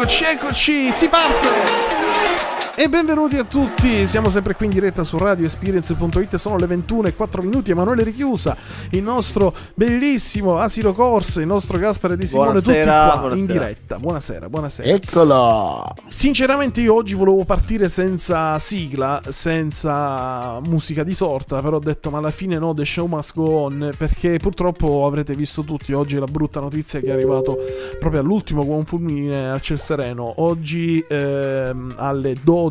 Eccoci, eccoci, si parte! E benvenuti a tutti, siamo sempre qui in diretta su radioexperience.it, sono le 21 e 4 minuti, Emanuele Richiusa, il nostro bellissimo Asilo Corse, il nostro Gaspare Di Simone, Buonasera, tutti qua buonasera. in diretta. Buonasera, buonasera. Eccolo! Sinceramente io oggi volevo partire senza sigla, senza musica di sorta, però ho detto ma alla fine no, the show must go on, perché purtroppo avrete visto tutti oggi la brutta notizia che è arrivato proprio all'ultimo un fulmine al ciel sereno. Oggi ehm, alle 12,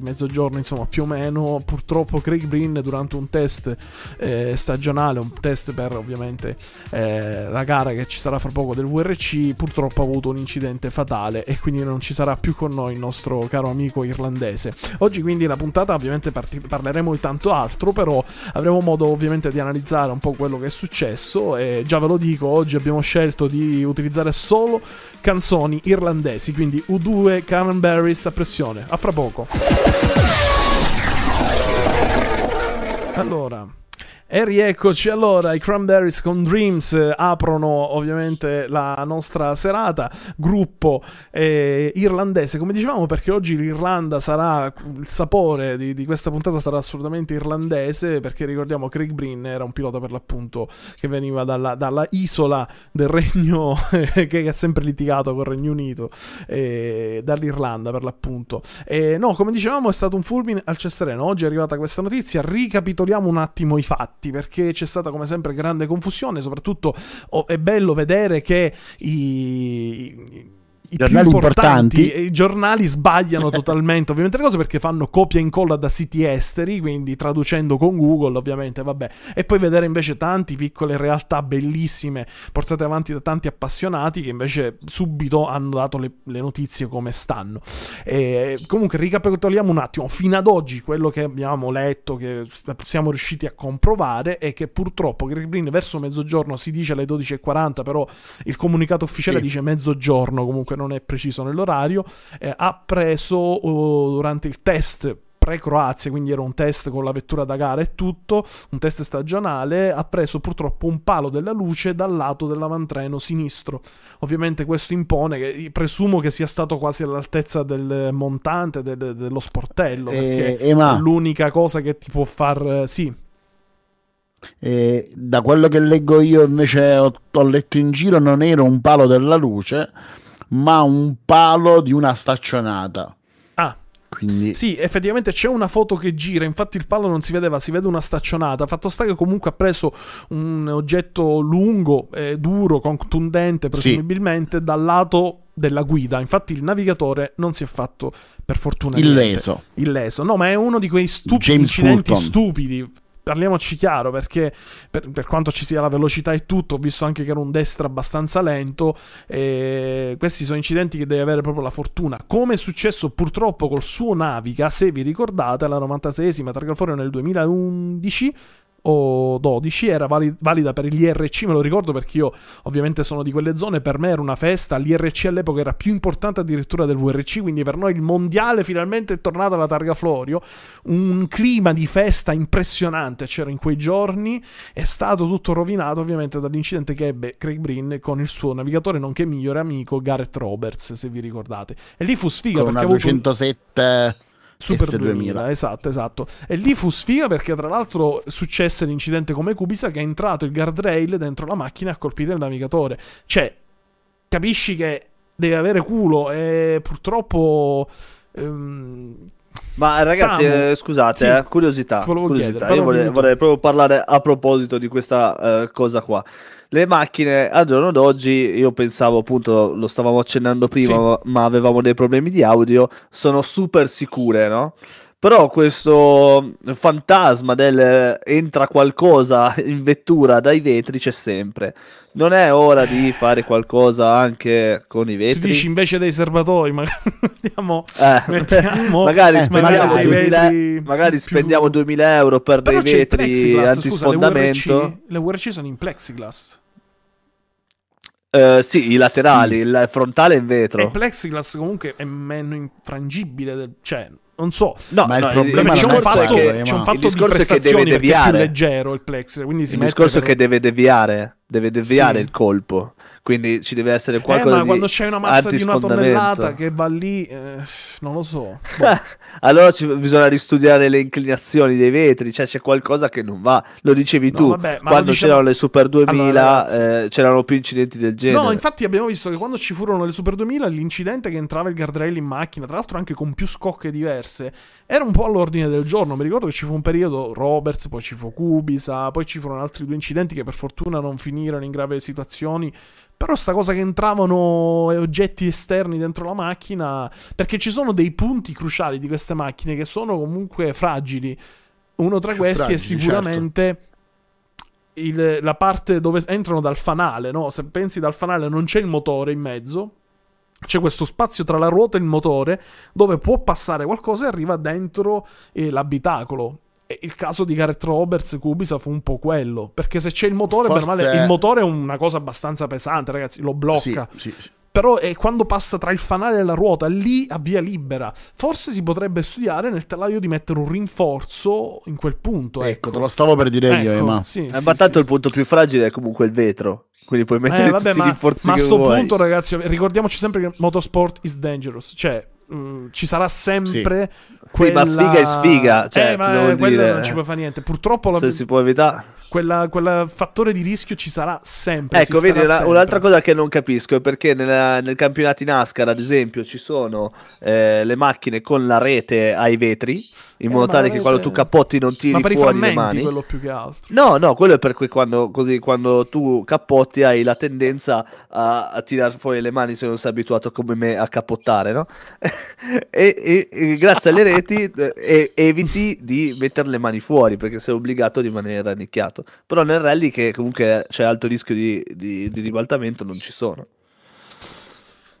mezzogiorno insomma più o meno, purtroppo Craig Breen durante un test eh, stagionale, un test per ovviamente eh, la gara che ci sarà fra poco del VRC, purtroppo ha avuto un incidente fatale e quindi non ci sarà più con noi il nostro caro amico irlandese. Oggi quindi la puntata ovviamente parti- parleremo di tanto altro, però avremo modo ovviamente di analizzare un po' quello che è successo e già ve lo dico, oggi abbiamo scelto di utilizzare solo canzoni irlandesi, quindi U2 Cranberries a pressione. A fra poco. Allora, e rieccoci allora, i Cranberries con Dreams eh, aprono ovviamente la nostra serata, gruppo eh, irlandese, come dicevamo perché oggi l'Irlanda sarà, il sapore di, di questa puntata sarà assolutamente irlandese, perché ricordiamo Craig Breen era un pilota per l'appunto che veniva dalla, dalla isola del regno, che ha sempre litigato col Regno Unito, eh, dall'Irlanda per l'appunto. E no, come dicevamo è stato un fulmine al Cessereno, oggi è arrivata questa notizia, ricapitoliamo un attimo i fatti perché c'è stata come sempre grande confusione, soprattutto oh, è bello vedere che i... I più Giornali importanti importanti. i giornali sbagliano totalmente ovviamente le cose perché fanno copia e incolla da siti esteri quindi traducendo con Google ovviamente vabbè e poi vedere invece tanti piccole realtà bellissime portate avanti da tanti appassionati che invece subito hanno dato le, le notizie come stanno e comunque ricapitoliamo un attimo fino ad oggi quello che abbiamo letto che siamo riusciti a comprovare è che purtroppo Green verso mezzogiorno si dice alle 12.40 però il comunicato ufficiale Sì. dice mezzogiorno comunque non è preciso nell'orario eh, ha preso oh, durante il test pre-Croazia, quindi era un test con la vettura da gara e tutto, un test stagionale, ha preso purtroppo un palo della luce dal lato dell'avantreno sinistro. Ovviamente questo impone che presumo che sia stato quasi all'altezza del montante, del- dello sportello, perché Eh, Ema, è l'unica cosa che ti può far... Sì, eh, da quello che leggo io invece ho, ho letto in giro non era un palo della luce, ma un palo di una staccionata. Ah, Quindi Sì, effettivamente c'è una foto che gira, infatti il palo non si vedeva, si vede una staccionata. Fatto sta che comunque ha preso un oggetto lungo, eh, duro, contundente presumibilmente dal lato della guida. Infatti il navigatore non si è fatto per fortuna niente. illeso. Illeso. No, ma è uno di quei stupidi James incidenti Fulton. stupidi. Parliamoci chiaro, perché per, per quanto ci sia la velocità e tutto, ho visto anche che era un destra abbastanza lento. E questi sono incidenti che devi avere proprio la fortuna. Come è successo purtroppo col suo Navica, se vi ricordate, la 96esima targa fuori nel 2011 o 12 era vali- valida per gli IRC, me lo ricordo perché io ovviamente sono di quelle zone, per me era una festa, l'IRC all'epoca era più importante addirittura del VRC, quindi per noi il mondiale finalmente è tornato alla targa Florio, un clima di festa impressionante c'era in quei giorni, è stato tutto rovinato ovviamente dall'incidente che ebbe Craig Breen con il suo navigatore nonché migliore amico Gareth Roberts, se vi ricordate. E lì fu sfiga Con perché una ha avuto un- 207 Super S2000. 2000, esatto, esatto. E lì fu sfiga perché tra l'altro successe l'incidente come Kubisa che è entrato il guardrail dentro la macchina e ha colpito il navigatore. Cioè, capisci che deve avere culo e purtroppo... ehm, Ma ragazzi, Samu, eh, scusate, sì, eh, curiosità. curiosità. chiedere, Io vorrei, vorrei proprio parlare a proposito di questa eh, cosa qua. Le macchine al giorno d'oggi, io pensavo appunto, lo stavamo accennando prima, Sì. ma, ma avevamo dei problemi di audio, sono super sicure, no? Però questo fantasma del eh, entra qualcosa in vettura dai vetri c'è sempre. Non è ora di fare qualcosa anche con i tu vetri? dici invece dei serbatoi, magari mettiamo... Eh, Mettiamo- magari, eh, spendiamo magari 2000, vetri magari più- spendiamo 2000 euro per Però dei vetri plexiglass, scusa, le antisfondamento. VRC, le VRC sono in plexiglass. Eh, sì, i laterali, Sì. il frontale in E il vetro. plexiglass comunque è meno infrangibile, del- cioè non so. No, ma il problema c'è, non un fatto, che, c'è un fatto di prestazioni perché è più leggero il Plex. Quindi si il discorso è che deve deviare, deve deviare sì. il colpo. Quindi ci deve essere qualcosa eh, ma di quando c'è una massa di una tonnellata che va lì, eh, non lo so. Boh. allora ci, bisogna ristudiare le inclinazioni dei vetri, cioè c'è qualcosa che non va. Lo dicevi no, tu, vabbè, quando diciamo... c'erano le Super 2000 allora, eh, c'erano più incidenti del genere. No, infatti abbiamo visto che quando ci furono le Super 2000 l'incidente che entrava il guardrail in macchina, tra l'altro anche con più scocche diverse, era un po' all'ordine del giorno. Mi ricordo che ci fu un periodo Roberts, poi ci fu Kubisa, poi ci furono altri due incidenti che per fortuna non finirono in gravi situazioni. Però sta cosa che entravano oggetti esterni dentro la macchina, perché ci sono dei punti cruciali di queste macchine che sono comunque fragili. Uno tra questi fragili, è sicuramente certo. il, la parte dove entrano dal fanale, no? Se pensi dal fanale non c'è il motore in mezzo, c'è questo spazio tra la ruota e il motore dove può passare qualcosa e arriva dentro eh, l'abitacolo il caso di Gareth Roberts Kubisa fu un po' quello. Perché se c'è il motore, Forse... male, il motore è una cosa abbastanza pesante, ragazzi, lo blocca. Sì, sì, sì. Però è quando passa tra il fanale e la ruota, lì a via libera. Forse si potrebbe studiare nel telaio di mettere un rinforzo in quel punto. Ecco, ecco. te lo stavo per dire ecco, io, ma. Sì, eh, ma tanto il punto più fragile è comunque il vetro. Quindi puoi mettere eh, vabbè, tutti ma, i rinforzi ma a sto punto, ragazzi, ricordiamoci sempre che motorsport is dangerous. Cioè, mh, mm, ci sarà sempre quella... Sì, ma sfiga è sfiga. Cioè, eh, ma quello dire... non ci può fare niente. Purtroppo la... se si può evitare. Quella, quel fattore di rischio ci sarà sempre. Ecco, vedi, una, un'altra cosa che non capisco è perché nella, nel campionato NASCAR, ad esempio, ci sono eh, le macchine con la rete ai vetri in eh, modo tale che quando tu cappotti non tiri ma per fuori i le mani. quello più che altro. No, no, quello è perché quando, così, quando tu cappotti hai la tendenza a, a tirare fuori le mani se non sei abituato come me a cappottare, no? e, e, e, grazie alle reti eh, eviti di mettere le mani fuori perché sei obbligato a rimanere rannicchiato. Però nel rally che comunque c'è alto rischio di, di, di ribaltamento non ci sono.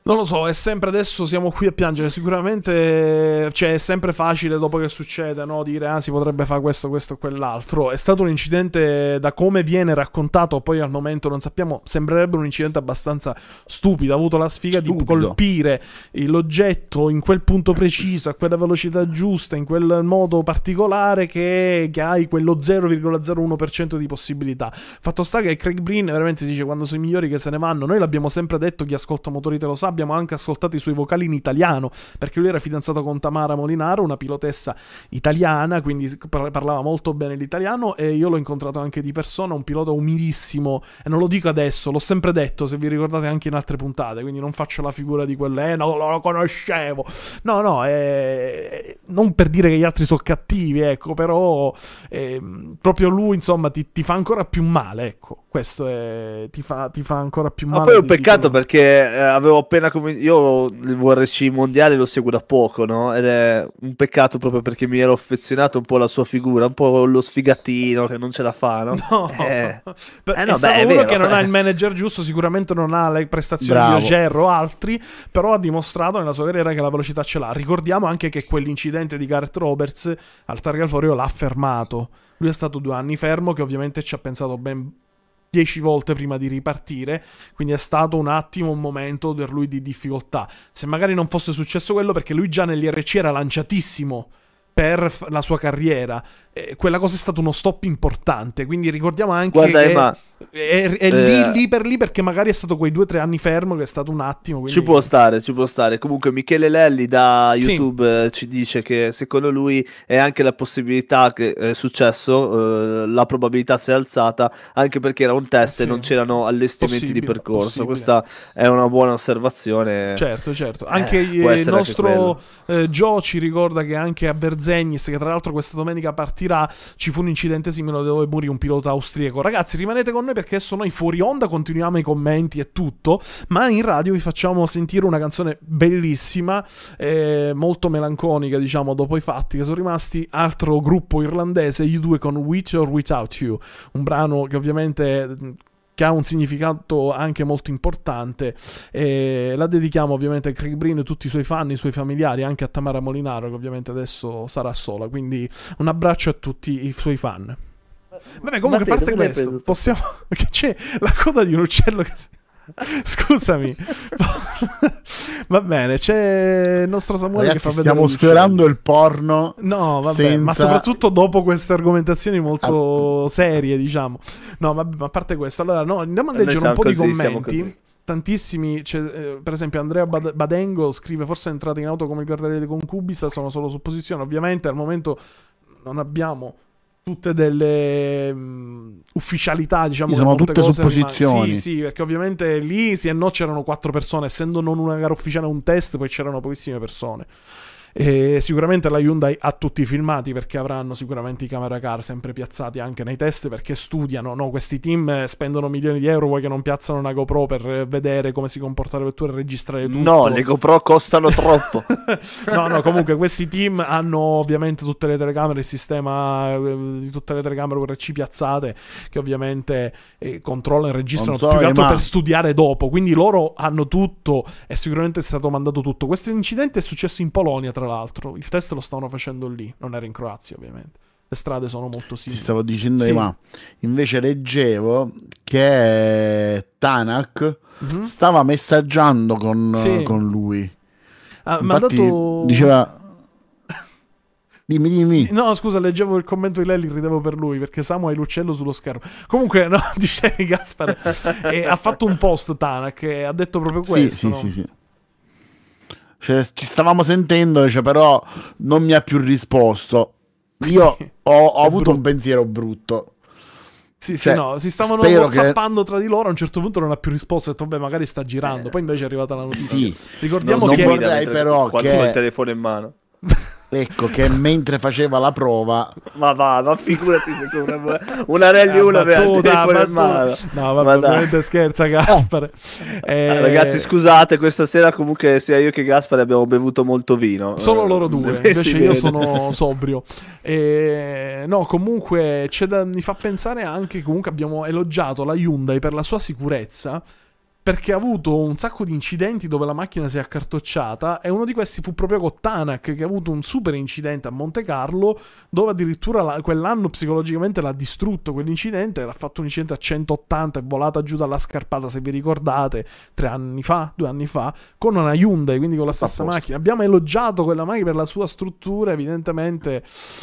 Non lo so, è sempre adesso siamo qui a piangere. Sicuramente cioè, è sempre facile dopo che succede no? dire ah, si potrebbe fare questo, questo o quell'altro. È stato un incidente da come viene raccontato, poi al momento non sappiamo. Sembrerebbe un incidente abbastanza stupido. Ha avuto la sfiga stupido. di colpire l'oggetto in quel punto preciso, a quella velocità giusta, in quel modo particolare che, che hai quello 0,01% di possibilità. Fatto sta che Craig Breen veramente si dice quando sono i migliori che se ne vanno. Noi l'abbiamo sempre detto, chi ascolta motori te lo sa abbiamo anche ascoltato i suoi vocali in italiano, perché lui era fidanzato con Tamara Molinaro, una pilotessa italiana, quindi parlava molto bene l'italiano e io l'ho incontrato anche di persona, un pilota umilissimo, e non lo dico adesso, l'ho sempre detto, se vi ricordate anche in altre puntate, quindi non faccio la figura di quelle, eh, non lo conoscevo. No, no, eh, non per dire che gli altri sono cattivi, ecco, però eh, proprio lui, insomma, ti, ti, fa ancora più male, ecco, questo è, ti, fa, ti fa ancora più male. Ma poi è un peccato di... perché eh, avevo appena appena come io il VRC mondiale lo seguo da poco, no? Ed è un peccato proprio perché mi ero affezionato un po' alla sua figura, un po' lo sfigatino che non ce la fa, no? No, eh. eh no, è beh, uno vero, che non ha il manager giusto, sicuramente non ha le prestazioni Bravo. di Oger o altri, però ha dimostrato nella sua carriera che la velocità ce l'ha. Ricordiamo anche che quell'incidente di Gareth Roberts al Targa Alforio l'ha fermato. Lui è stato due anni fermo, che ovviamente ci ha pensato ben dieci volte prima di ripartire, quindi è stato un attimo un momento per lui di difficoltà. Se magari non fosse successo quello, perché lui già nell'IRC era lanciatissimo per la sua carriera, eh, quella cosa è stato uno stop importante, quindi ricordiamo anche Guarda, che... Emma, è, è eh, lì, lì, per lì perché magari è stato quei due o tre anni fermo che è stato un attimo. Quindi... Ci può stare, ci può stare. Comunque Michele Lelli da YouTube sì. eh, ci dice che secondo lui è anche la possibilità che è successo, eh, la probabilità si è alzata anche perché era un test sì. e non c'erano allestimenti possibile, di percorso. Possibile. Questa è una buona osservazione. Certo, certo. Anche eh, il nostro eh, Joe ci ricorda che anche a Berzegnis, che tra l'altro questa domenica partirà, ci fu un incidente simile dove morì un pilota austriaco. Ragazzi, rimanete con noi perché adesso noi fuori onda continuiamo i commenti e tutto, ma in radio vi facciamo sentire una canzone bellissima, eh, molto melanconica, diciamo, dopo i fatti che sono rimasti. Altro gruppo irlandese, you due con With or Without You, un brano che ovviamente che ha un significato anche molto importante. E la dedichiamo ovviamente a Craig Breen, tutti i suoi fan, i suoi familiari, anche a Tamara Molinaro, che ovviamente adesso sarà sola. Quindi un abbraccio a tutti i suoi fan. Vabbè, comunque, a parte questo, possiamo. Che c'è la coda di un uccello che si. Scusami, Va bene, c'è il nostro Samuele Ragazzi, che fa vedere stiamo sfiorando il porno. No, vabbè, senza- ma soprattutto dopo queste argomentazioni molto serie, diciamo. No, vabbè, ma a parte questo, allora, no, andiamo a leggere un po' di così, siamo commenti. Tantissimi, eh, per esempio Andrea Bad- Badengo scrive forse è entrato in auto come il guardiere di Concubisa, sono solo supposizioni, ovviamente al momento non abbiamo tutte delle mh, ufficialità, diciamo. Sono tutte cose supposizioni. Sì, sì, perché ovviamente lì sì e no c'erano quattro persone, essendo non una gara ufficiale un test, poi c'erano pochissime persone. E sicuramente la Hyundai ha tutti i filmati perché avranno sicuramente i camera car sempre piazzati anche nei test perché studiano, no? questi team eh, spendono milioni di euro vuoi che non piazzano una GoPro per eh, vedere come si comporta la vettura e registrare tutto. No, le GoPro costano troppo. no, no, comunque questi team hanno ovviamente tutte le telecamere, il sistema eh, di tutte le telecamere URC piazzate che ovviamente eh, controllano e registrano so, più che altro ma- per studiare dopo. Quindi loro hanno tutto e sicuramente è stato mandato tutto. Questo incidente è successo in Polonia, tra l'altro. Il test lo stavano facendo lì, non era in Croazia, ovviamente. Le strade sono molto Ti simili. stavo dicendo, Sì. ma invece leggevo che Tanak Mhm. stava messaggiando con, Sì. con lui. Ha Infatti, dato... diceva Dimmi, dimmi. No, scusa, leggevo il commento di Lelli, ridevo per lui perché Samu ha l'uccello sullo schermo. Comunque, no, dicevi Gaspare, e ha fatto un post Tanak e ha detto proprio Sì, questo. sì, no? sì, sì. Cioè, ci stavamo sentendo, dice, però non mi ha più risposto. Io ho, ho avuto brutto. un pensiero brutto. Sì, sì, Cioè, no, si stavano spero che- tra di loro. A un certo punto non ha più risposto. Ha detto, beh, magari sta girando. Poi invece è arrivata la notizia. Sì. Ricordiamo Non che. vorrei mentre- però che- il telefono in mano. Ecco che mentre faceva la prova, Ma va, ma figurati se con una, una Rally Ah, 1 aveva il telefono in mano. No, Ma vabbè, ovviamente scherza, Gaspare. Eh, Ah, Ragazzi, scusate, questa sera comunque sia io che Gaspare abbiamo bevuto molto vino. Solo Eh, loro due, e si invece io sono sobrio. E, no, comunque c'è da- mi fa pensare anche comunque abbiamo elogiato la Hyundai per la sua sicurezza perché ha avuto un sacco di incidenti dove la macchina si è accartocciata e uno di questi fu proprio con Tanak che ha avuto un super incidente a Monte Carlo dove addirittura la- quell'anno psicologicamente l'ha distrutto quell'incidente, l'ha fatto un incidente a 180 è volata giù dalla scarpata se vi ricordate tre anni fa, due anni fa con una Hyundai quindi con la stessa macchina. Abbiamo elogiato quella macchina per la sua struttura evidentemente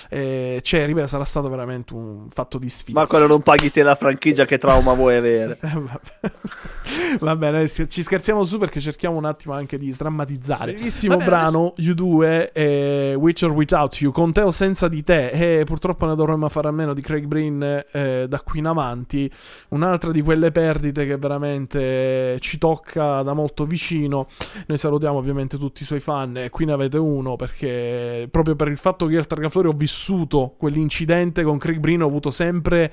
eh, cioè ripeto sarà stato veramente un fatto di sfida. Ma quando non paghi te la franchigia, che trauma vuoi avere? eh, vabbè. Va bene, ci scherziamo su perché cerchiamo un attimo anche di sdrammatizzare. Bellissimo Vabbè, brano, U2, eh, With or Without You, con te o senza di te. E purtroppo ne dovremmo fare a meno di Craig Breen eh, da qui in avanti. Un'altra di quelle perdite che veramente ci tocca da molto vicino. Noi salutiamo ovviamente tutti i suoi fan e qui ne avete uno perché proprio per il fatto che io al Targaflori ho vissuto quell'incidente con Craig Breen ho avuto sempre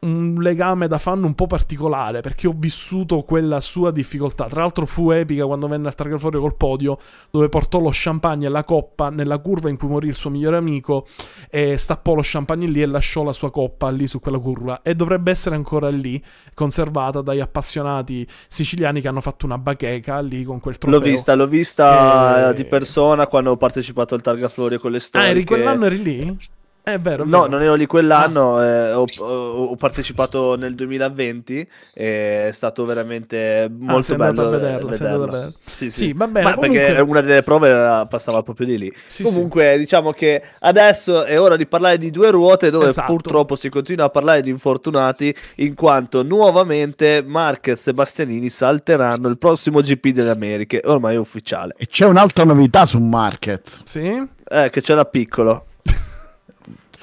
un legame da fan un po' particolare perché ho vissuto quella sua difficoltà. Tra l'altro fu epica quando venne al Targa Florio col podio, dove portò lo champagne e la coppa nella curva in cui morì il suo migliore amico e stappò lo champagne lì e lasciò la sua coppa lì su quella curva. E dovrebbe essere ancora lì, conservata dai appassionati siciliani che hanno fatto una bacheca lì con quel trofeo. L'ho vista, l'ho vista Eh, di persona quando ho partecipato al Targa Florio con le Ah, storie. eri quell'anno eri lì? È vero, è No, vero. non ero lì quell'anno, eh, ho, ho- ho partecipato nel 2020 e è stato veramente molto Ah, sei andato bello a vederla, sei andato a vederla. vederla. Sì, Sì, va bene, Ma comunque- perché una delle prove era- passava proprio di lì. Sì, Comunque, diciamo che adesso è ora di parlare di due ruote dove Esatto. purtroppo si continua a parlare di infortunati in quanto nuovamente Marquez e Bastianini salteranno il prossimo GP delle Americhe, ormai è ufficiale. e c'è un'altra novità su Market. Sì? Eh, che c'era piccolo.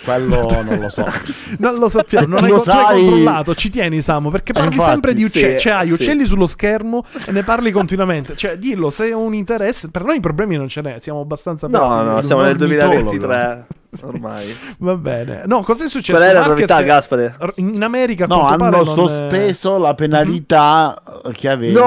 Quello non lo so. Non lo sappiamo, non Tu hai, lo sai. controllato, ci tieni Samu, perché parli infatti, sempre di uccelli, sì, cioè hai sì. uccelli sullo schermo e ne parli continuamente, cioè dillo se è un interesse, per noi problemi non ce n'è, siamo abbastanza No, aperti. no, siamo nel ornitologo. 2023 ormai. Va bene. No, cosa è successo? Qual è la novità, Gaspare? In America No, hanno non- sospeso la penalità che aveva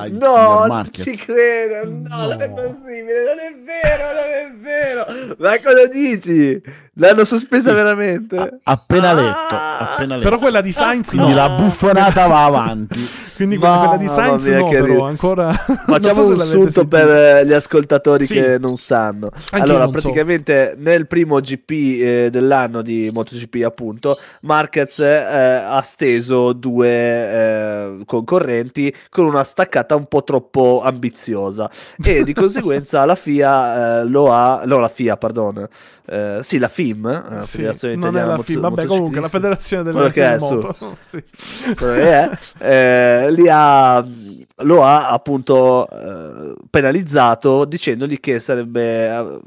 No, il no, non ci credo, no, No. non è possibile, non è vero, non è vero. Ma cosa dici? L'hanno sospesa veramente? Appena Ah. letto, appena letto. Però quella di Sainz Quindi no. la buffonata va avanti. Quindi quella, quella di Sainz mia, no, che però ancora... Facciamo so un sunto per gli ascoltatori Sì. che non sanno. io allora, non so. praticamente nel primo GP eh, dell'anno di MotoGP, appunto, Marquez eh, ha steso due eh, concorrenti con una staccata un po' troppo ambiziosa e di conseguenza la FIA eh, lo ha, no, la FIA, pardon, eh, sì, la FIM, eh, la Sì, Federazione non è Italiana la Moto- vabbè comunque la federazione delle che è, delle su. moto. Sì. è, eh, ha, lo ha appunto eh, penalizzato dicendogli che sarebbe eh,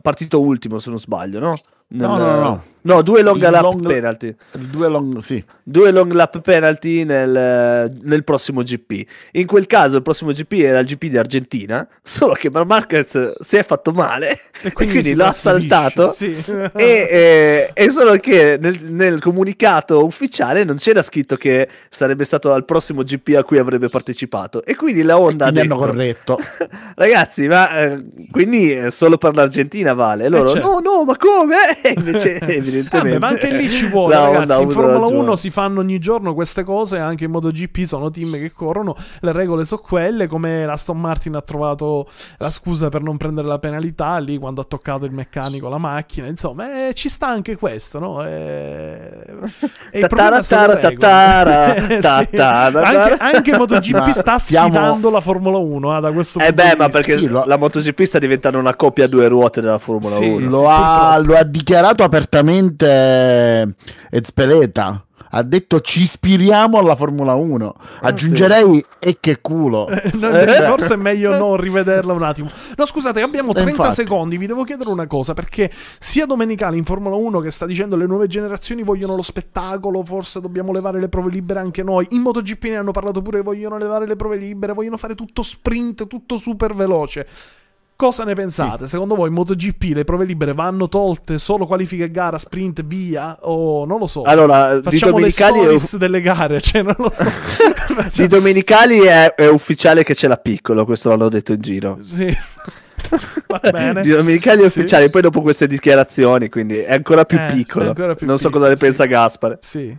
partito ultimo se non sbaglio, no? Nel- No, no, no. No, due long lap long- penalty. Due long, sì. Due long lap penalty nel, nel prossimo GP. In quel caso il prossimo GP era il GP di Argentina, solo che Marquez si è fatto male e quindi, si l'ha trasferisce, saltato. Sì. E, e- e solo che nel, nel comunicato ufficiale non c'era scritto che sarebbe stato al prossimo GP a cui avrebbe partecipato. E quindi la Honda Quindi hanno corretto. ragazzi, ma eh, quindi eh, solo per l'Argentina vale? E loro, certo. no, no, ma come? E invece, evidentemente, Vabbè, ma anche lì ci vuole, ha ragazzi. In Formula ragione. 1 si fanno ogni giorno queste cose. Anche in MotoGP sono team che corrono. Le regole sono quelle. Come l'Aston Martin ha trovato la scusa per non prendere la penalità lì quando ha toccato il meccanico la macchina. Insomma, eh, ci sta anche questo, no? Eh, E il problema sono le regole. Tatara, Eh, sì. tatara. Anche, anche MotoGP Ma sta stiamo- sfidando la Formula 1 ah, da questo Eh punto beh, di ma vista. perché Sì, lo- la MotoGP sta diventando una coppia a due ruote della Formula Sì, 1. Lo, sì, ha, lo ha dichiarato apertamente Ezpeleta. Ha detto ci ispiriamo alla Formula 1. Aggiungerei e che culo. No, Eh. forse è meglio non rivederla un attimo. No, scusate, abbiamo Eh, 30 infatti. secondi. Vi devo chiedere una cosa: perché sia Domenicali in Formula 1 che sta dicendo le nuove generazioni vogliono lo spettacolo, forse dobbiamo levare le prove libere anche noi. In MotoGP ne hanno parlato pure, vogliono levare le prove libere, vogliono fare tutto sprint, tutto super veloce. Cosa ne pensate? Secondo voi in MotoGP le prove libere vanno tolte solo qualifica e gara, sprint, via? O non lo so. Allora, Facciamo le Domenicali, è, stories delle gare, cioè non lo so. di Domenicali è, è ufficiale che ce l'ha piccolo, questo l'hanno detto in giro. Sì. Va bene. Di Domenicali è Sì. ufficiale, poi dopo queste dichiarazioni, quindi è ancora più Eh, piccolo. ancora più non so piccolo, cosa ne sì. pensa Gaspare. Sì.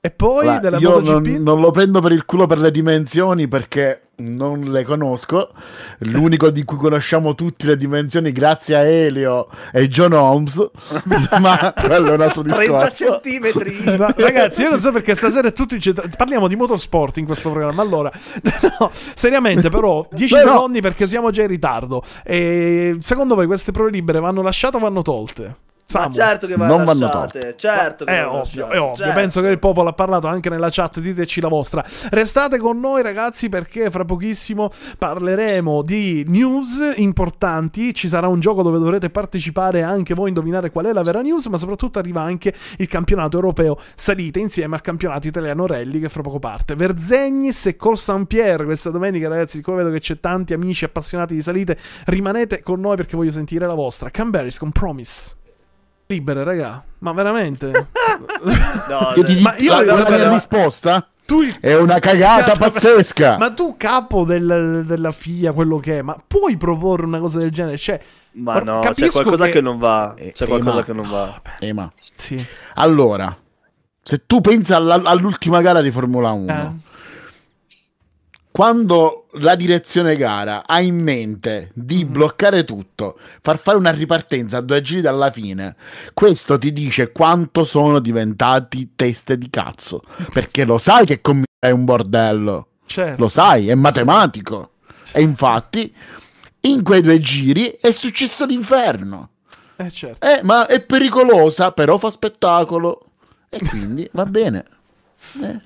E poi Guarda, della io MotoGP? non, non lo prendo per il culo per le dimensioni perché non le conosco. L'unico di cui conosciamo tutte le dimensioni grazie a Elio e John Holmes. ma quello è un altro 30 discorso. centimetri. No, ragazzi, io non so perché stasera tutti ci- parliamo di motorsport in questo programma. Allora, no, seriamente, però, 10 Però- secondi perché siamo già in ritardo. E secondo voi queste prove libere vanno lasciate o vanno tolte? Ma Samu? certo che vanno Non vanno lasciate, certo che È vanno ovvio, lasciate, è ovvio. certo. Penso che il popolo ha parlato anche nella chat. Diteci la vostra. Restate con noi, ragazzi, perché fra pochissimo parleremo di news importanti. Ci sarà un gioco dove dovrete partecipare anche voi, indovinare qual è la vera news. Ma soprattutto arriva anche il campionato europeo salite insieme al campionato italiano rally che fra poco parte. Verzegnis e Col San Pierre questa domenica, ragazzi. Siccome vedo che c'è tanti amici appassionati di salite, rimanete con noi perché voglio sentire la vostra. Camberis con Promise. Libere, raga. Ma veramente? No, Io ti dico Ma io la, la sapere- mia risposta tu il è una cagata pazzesca. Ma tu, capo del- della FIA, quello che è, ma puoi proporre una cosa del genere? Cioè, Ma no, c'è qualcosa che... che- non va. Eh, C'è qualcosa ma- che non va. Eh, ma- sì. Allora, se tu pensi all'ultima gara di Formula 1, Eh. Quando la direzione gara ha in mente di Mhm. bloccare tutto, far fare una ripartenza a due giri dalla fine, questo ti dice quanto sono diventati teste di cazzo. Perché lo sai che è un bordello, Certo. lo sai, è matematico. E infatti, in quei due giri è successo l'inferno. Eh, certo. Eh, ma è pericolosa, però fa spettacolo. E quindi va bene. Eh,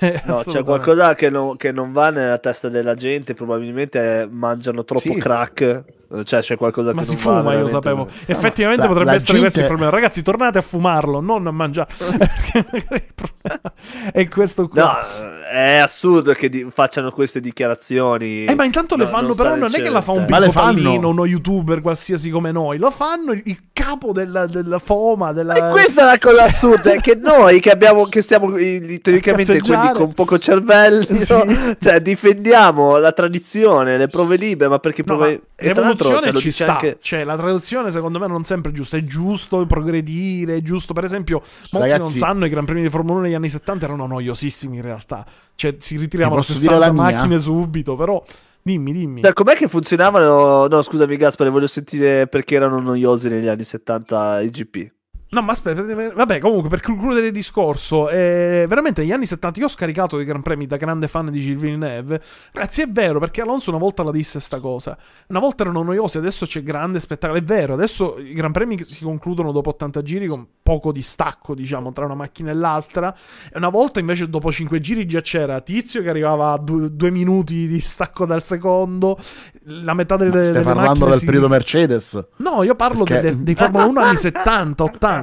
No, c'è qualcosa che non, che non va nella testa della gente. Probabilmente eh, mangiano troppo Sì. crack. Cioè, c'è qualcosa Ma che si non va. fuma, io veramente. sapevo. Effettivamente la- potrebbe la essere questo il gente- problema. Ragazzi, tornate a fumarlo, non a mangiare. Perché magari il problema è questo qua. No, è assurdo che di- facciano queste dichiarazioni. Eh, ma intanto le No, fanno, non però non è che la fa un certo. Le Pippo fanno. Pallino, uno youtuber qualsiasi come noi. Lo fanno il, capo della, della FOMA, della... E questa è la cosa assurda, è che noi che abbiamo che siamo teoricamente quelli con poco cervello, Sì. cioè difendiamo la tradizione, le prove libere, ma perché No, prove... ma e tra l'altro traduzione cioè, ci sta. anche- Cioè, la traduzione secondo me non sempre è giusta. È giusto progredire, è giusto. Per esempio, molti non Ragazzi- sanno i Gran Premi di Formula 1 negli anni 70 erano noiosissimi in realtà. Cioè, si ritiravano Ti posso 60 dire la mia? macchine subito, però dimmi, dimmi. Cioè, com'è che funzionavano? No, scusami, Gaspare, voglio sentire perché erano noiosi negli anni 70 i GP. No, ma aspetta, vabbè, comunque per concludere il discorso, eh, veramente negli anni 70 io ho scaricato dei Gran Premi da grande fan di Gilles Villeneuve. Ragazzi, è vero, perché Alonso una volta la disse sta cosa. Una volta erano noiosi, adesso c'è grande spettacolo. È vero, adesso i Gran Premi si concludono dopo 80 giri con poco distacco, diciamo, tra una macchina e l'altra. E una volta invece dopo 5 giri già c'era Tizio che arrivava a due, due minuti di stacco dal secondo. La metà delle, Stai delle parlando del si- periodo Mercedes? No, io parlo Perché- de- de- dei Formula 1 anni 70, 80,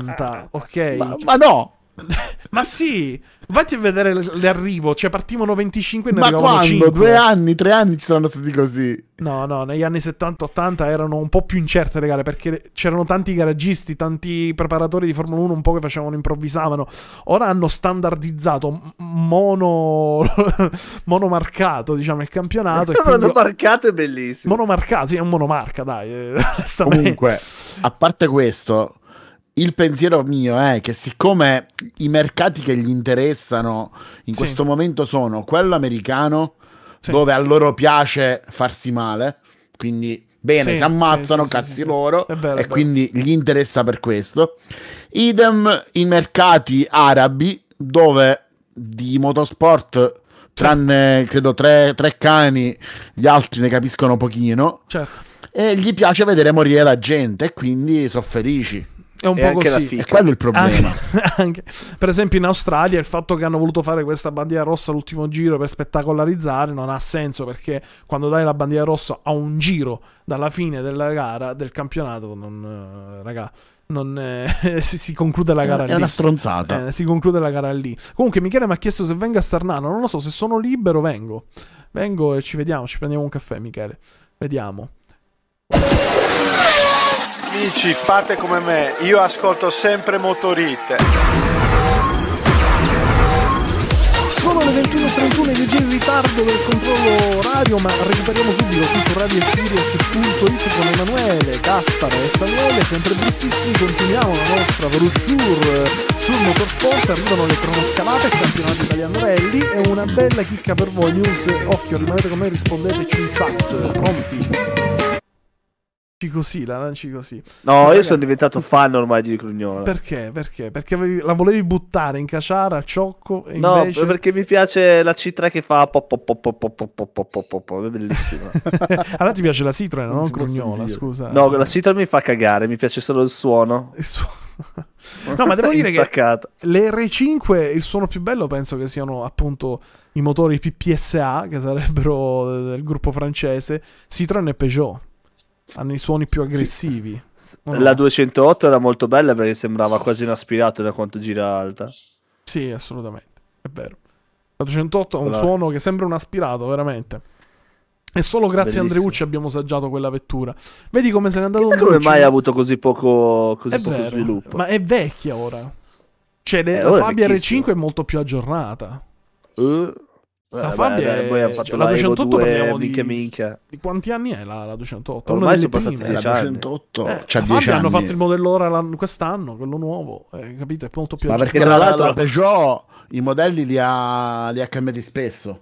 ok? Ma, ma no! Ma sì, vatti a vedere l- l'arrivo, cioè partivano 25 e ne Ma arrivavano quando? 5. Due anni, tre anni ci saranno stati così. No, no, negli anni 70-80 erano un po' più incerte le gare perché c'erano tanti garaggisti, tanti preparatori di Formula 1 un po' che facevano, improvvisavano. Ora hanno standardizzato mono monomarcato, diciamo, il campionato. e L'hanno quindi- marcato è bellissimo. Monomarcato, sì, è un monomarca, dai, eh. Comunque, a parte questo, il pensiero mio è che siccome i mercati che gli interessano in Sì. questo momento sono quello americano, Sì. dove a loro piace farsi male, quindi bene, Sì, si ammazzano, cazzi loro, è e quindi gli interessa per questo. Idem i mercati arabi, dove di motorsport, tranne credo tre, tre cani, gli altri ne capiscono pochino Certo, e gli piace vedere morire la gente e quindi sono felici. È un E po' così. E quello è il problema. Anche, anche- per esempio in Australia il fatto che hanno voluto fare questa bandiera rossa all'ultimo giro per spettacolarizzare non ha senso perché quando dai la bandiera rossa a un giro dalla fine della gara del campionato non, eh, raga, non, eh, si, si conclude la gara è lì. una stronzata. Eh, si conclude la gara lì. Comunque Michele mi ha chiesto se venga a Starnano, non lo so, se sono libero vengo. Vengo e ci vediamo, ci prendiamo un caffè Michele. Vediamo. Amici, fate come me, io ascolto sempre Motorite. Sono le 21.31 e leggero in ritardo del controllo radio, ma recuperiamo subito tutto radioexperience.it con Emanuele, Gaspare e Samuele, sempre bruttissimi, continuiamo la nostra brochure sul motorsport, arrivano le cronoscalate, il campionato italiano rally e una bella chicca per voi, news, occhio, rimanete con me, rispondeteci in chat, pronti? Lanci Così, la lanci così. No, io Raga, sono diventato fan ormai di Crugnola. Perché? Perché? Perché avevi- la volevi buttare in caciara al ciocco e No, invece... perché mi piace la C3 che fa pop pop pop pop pop pop pop pop pop pop, è bellissima. allora ti piace la Citroen, Non non Crugnola, scusa. No, la C3 mi fa cagare, mi piace solo il suono. Il suo- No, ma devo dire che Instaccata. le R5, il suono più bello penso che siano appunto i motori PPSA, che sarebbero del gruppo francese, Citroen e Peugeot. Hanno i suoni più aggressivi. O no? La 208 era molto bella perché sembrava quasi un aspirato da quanto gira alta. Sì, assolutamente. È vero. La 208 ha un Quella- suono che sembra un aspirato, veramente. E solo grazie a Bellissimo. Andreucci abbiamo assaggiato quella vettura. Vedi come se n'è andato Chissà come Andreucci? mai ha avuto così poco, così È poco vero, sviluppo. ma è vecchia ora. Cioè, Eh, la ora è Fabia vecchissima. R5 è molto più aggiornata. Uh, La eh, Fabia beh, è- poi hanno fatto cioè, la la Evo 208 2, parliamo di- minchia minchia. Di quanti anni è la, la 208? Ormai Una delle sono passati prime. la dieci anni. 208 Eh, c'ha la 10 Fabia anni. hanno fatto il modello ora quest'anno, quello nuovo. eh, capito? È molto più Ma perché tra l'altro la Peugeot i modelli li ha, li ha cambiati spesso.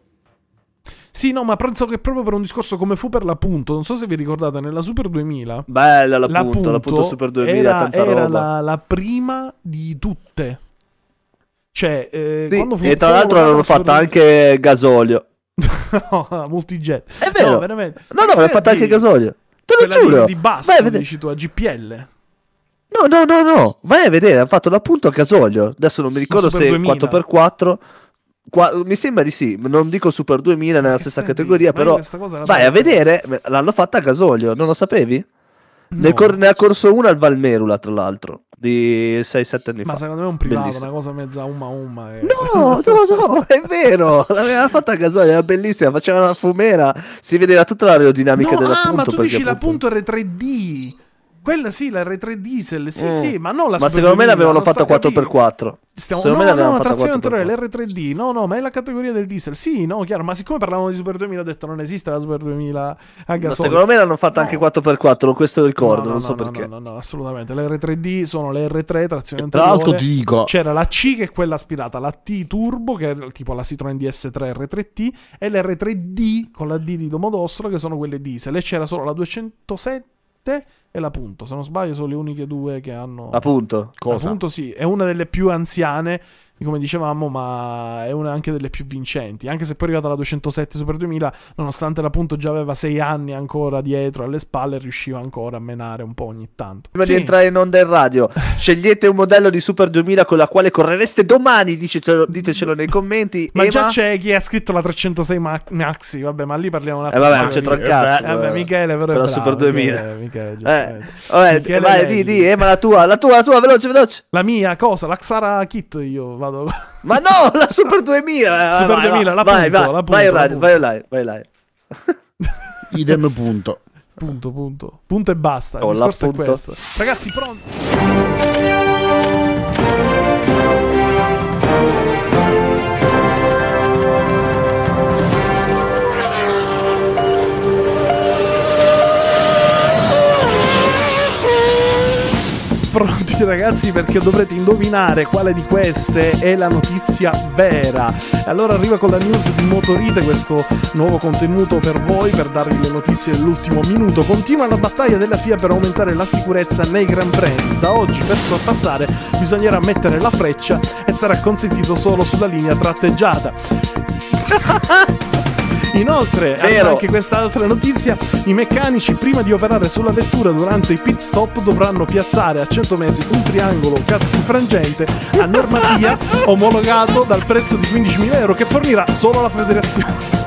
Sì, no, ma penso che proprio per un discorso come fu per la Punto, non so se vi ricordate, nella Super 2000 Bella la, la punto, la punto Super 2000, era, tanta era roba. la, la prima di tutte. Cioè, eh, Sì, quando fu e tra l'altro inaugurata hanno la Super fatto anche gasolio. 2000 no, multijet. È vero. No, veramente. No, no, hanno fatto anche gasolio. Te lo Quella di- giuro. di, basso, Vai dici tu, a GPL. No, no, no, no. Vai a vedere, hanno fatto l'appunto a gasolio. Adesso non mi ricordo se 2000. 4x4. Qua- mi sembra di sì, non dico Super 2000 nella Che stessa stai categoria, però vai a vedere, l'hanno fatta a gasolio, non lo sapevi? No. cor- ne ha corso una al Valmerula, tra l'altro, di 6-7 anni Ma fa. secondo me è un privato, Bellissimo. una cosa mezza umma umma. eh. No, no, no, è vero, l'aveva fatta a gasolio, era bellissima, faceva una fumera, si vedeva tutta l'aerodinamica No, della ah, punto. ma tu dici la appunto- punto R3D. Quella sì, la R3 diesel, sì, Mm. sì, ma non la Ma Super secondo me 2000, l'avevano fatta a capire. 4x4. Stiamo... Secondo no, me l'avevano no, trazione 4x4. anteriore, l'R3D, no, no, ma è la categoria del diesel. Sì, no, chiaro, ma siccome parlavamo di Super 2000 ho detto non esiste la Super 2000 a Ma gasolio. secondo me l'hanno fatta No. anche 4x4, questo ricordo, No, no, non no, so no, perché. No, no, no, assolutamente. Le R3D sono le R3 trazione Tra l'altro anteriore. ti dico, C'era la C che è quella aspirata, la T Turbo che è tipo la Citroen DS3 R3T e l'R3D con la D di Domodossola che sono quelle diesel e c'era solo la 207 e la Punto, se non sbaglio sono le uniche due che hanno Appunto. cosa? Appunto sì, è una delle più anziane, come dicevamo, ma è una anche delle più vincenti. Anche se poi è arrivata la 207 Super 2000, nonostante l'appunto già aveva 6 anni ancora dietro alle spalle, riusciva ancora a menare un po' ogni tanto. Prima Sì. di entrare in onda in radio, scegliete un modello di Super 2000 con la quale correreste domani, dicetelo- ditecelo nei commenti. Ma Ema? già c'è chi ha scritto la 306 Ma- Maxi, vabbè, ma lì parliamo un Eh attimo. vabbè, non c'entra un Eh, cazzo. Eh, vabbè, eh. Michele però è per la bravo, Super 2000. Michele, Michele, Eh, vabbè, Michele vai, di, di, Ema, la tua, la tua, la tua, veloce, veloce. La mia cosa, la Xara Kit io vado Ma no, la Super 2000. Super vai, 2000, la vai, punto, vai, la punto, vai, la vai, punto. vai, vai, vai, vai. idem punto. Punto, punto. Punto e basta. Il Oh, discorso è questo. Ragazzi, pronti? Pronti ragazzi perché dovrete indovinare quale di queste è la notizia vera. Allora arriva con la news di Motorite questo nuovo contenuto per voi per darvi le notizie dell'ultimo minuto. Continua la battaglia della FIA per aumentare la sicurezza nei Gran Premi. Da oggi per sorpassare bisognerà mettere la freccia e sarà consentito solo sulla linea tratteggiata. Inoltre, anche quest'altra notizia: i meccanici, prima di operare sulla vettura durante i pit stop, dovranno piazzare a 100 metri un triangolo frangente a norma FIA omologato dal prezzo di 15.000 euro che fornirà solo la federazione.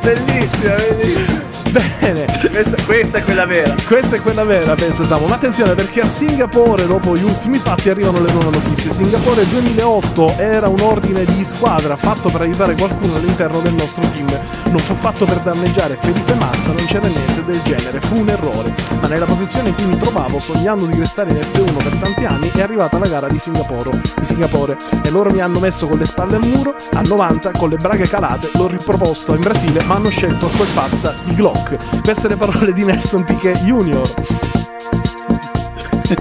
Bellissima, bellissima. Bene, Questa, questa è quella vera. questa è quella vera, pensa Samu. Ma attenzione perché a Singapore, dopo gli ultimi fatti, arrivano le nuove notizie. Singapore 2008 era un ordine di squadra fatto per aiutare qualcuno all'interno del nostro team. Non fu fatto per danneggiare Felipe Massa, non c'era niente del genere. Fu un errore. Ma nella posizione in cui mi trovavo, sognando di restare in F1 per tanti anni, è arrivata la gara di Singapore. Di Singapore. E loro mi hanno messo con le spalle al muro, a 90, con le braghe calate, l'ho riproposto in Brasile, ma hanno scelto quel pazza di Glock. Queste le parole di Nelson Piquet Junior.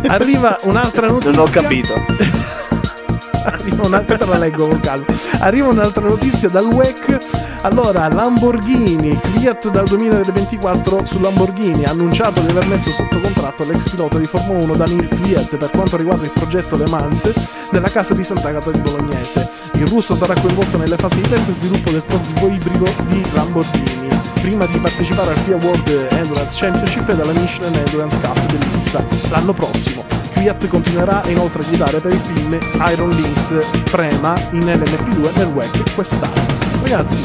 Arriva un'altra notizia. Non ho capito. Arriva un'altra, la leggo con calma. Arriva un'altra notizia dal WEC. Allora, Lamborghini, Fiat dal 2024 su Lamborghini ha annunciato di aver messo sotto contratto l'ex pilota di Formula 1 Daniel Kvyat per quanto riguarda il progetto Le Mans della casa di Sant'Agata di Bolognese. Il russo sarà coinvolto nelle fasi di test e sviluppo del prototipo ibrido di Lamborghini prima di partecipare al FIA World Endurance Championship e alla Michelin Endurance Cup dell'INSA l'anno prossimo. Kvyat continuerà inoltre a guidare per il team Iron Lynx Prema in LMP2 nel WEC quest'anno. Ragazzi,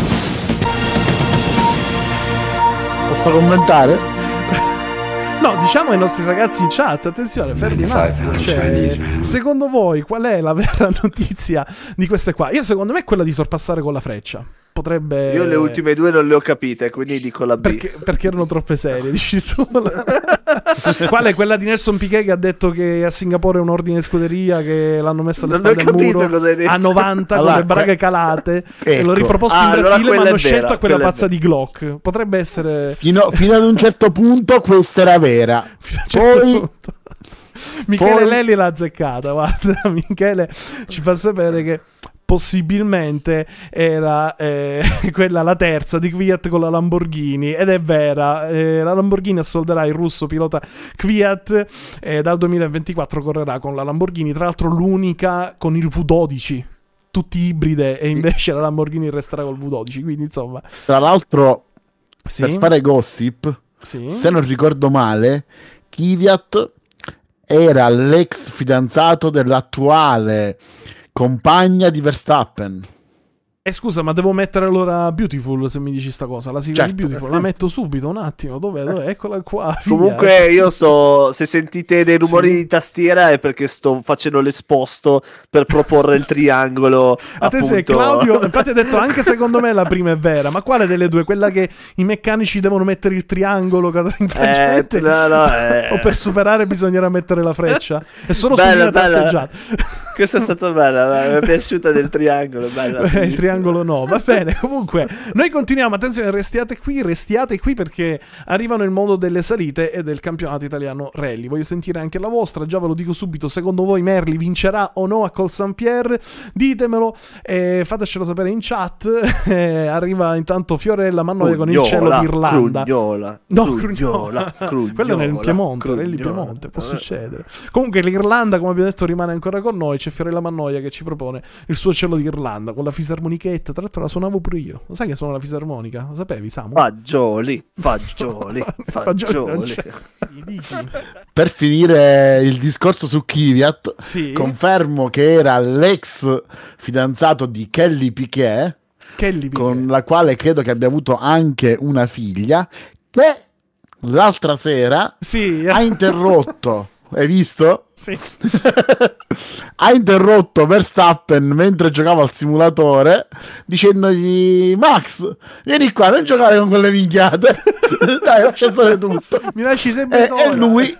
Posso commentare? no, diciamo ai nostri ragazzi in chat, attenzione, fermi un attimo, cioè, secondo voi qual è la vera notizia di queste qua? Io secondo me è quella di sorpassare con la freccia. Potrebbe... Io le ultime due non le ho capite, quindi dico la B. Perché, perché erano troppe serie, dici tu. Quale? Quella di Nelson Piquet che ha detto che a Singapore è un ordine di scuderia che l'hanno messa alle spalle al capito muro a 90 Allora, con le braghe calate e Ecco. l'ho riproposto Ah, in allora Brasile ma quella hanno è vera, scelto quella quella è pazza di Glock. Potrebbe essere Fino, fino ad un certo punto questa era vera. fino a un certo Poi- punto. Michele poi- Lelli l'ha azzeccata, guarda, Michele ci fa sapere che possibilmente era eh, quella la terza di Kvyat con la Lamborghini ed è vera, eh, la Lamborghini assolderà il russo pilota Kvyat e dal 2024 correrà con la Lamborghini, tra l'altro l'unica con il V12 tutti ibride e invece la Lamborghini resterà col V12 quindi insomma. Tra l'altro, sì, per fare gossip, sì. se non ricordo male, Kvyat era l'ex fidanzato dell'attuale compagna di Verstappen. E scusa, ma devo mettere allora Beautiful se mi dici sta cosa. La sigla Certo. di Beautiful. La metto subito, un attimo. Dov'è? Dov'è? Eccola qua. via. Comunque io sto, se sentite dei rumori di tastiera è perché sto facendo l'esposto per proporre il triangolo. Attenzione, appunto. Claudio, infatti ha detto anche secondo me la prima è vera, ma quale delle due? Quella che i meccanici devono mettere il triangolo Eh, no, no, eh. O per superare bisognerà mettere la freccia? È solo Bella, bella. Questa è stata bella, mi è piaciuta del triangolo. Bella, Eh, il bellissima. Triangolo no, va bene. Comunque, noi continuiamo. Attenzione, restiate qui, restiate qui perché arrivano il mondo delle salite e del campionato italiano rally. Voglio sentire anche la vostra. Già ve lo dico subito. Secondo voi, Merli vincerà o no a Col San Pierre? Ditemelo e fatecelo sapere in chat. Eh, arriva intanto Fiorella Mannoia con il cielo d'Irlanda. Crugnola, No, Crugnola, Crugnola. Quello nel Crugnola, Piemonte, Rally. Piemonte, può succedere. Comunque l'Irlanda, come abbiamo detto, rimane ancora con noi. C'è Fiorella Mannoia che ci propone il suo cielo d'Irlanda con la fisarmonichetta. Tra l'altro la suonavo pure io. Lo sai che suona la fisarmonica? Lo sapevi, Samu? Fagioli, fagioli, Fagioli? Per finire il discorso su Kvyat, Sì. confermo che era l'ex fidanzato di Kelly Piquet, Kelly Piquet. con la quale credo che abbia avuto anche una figlia, che l'altra sera Sì, ha interrotto. Hai visto? sì. ha interrotto Verstappen mentre giocava al simulatore dicendogli Max vieni qua non giocare con quelle minchiate dai lascia stare tutto Mi lasci sempre e, sola. e lui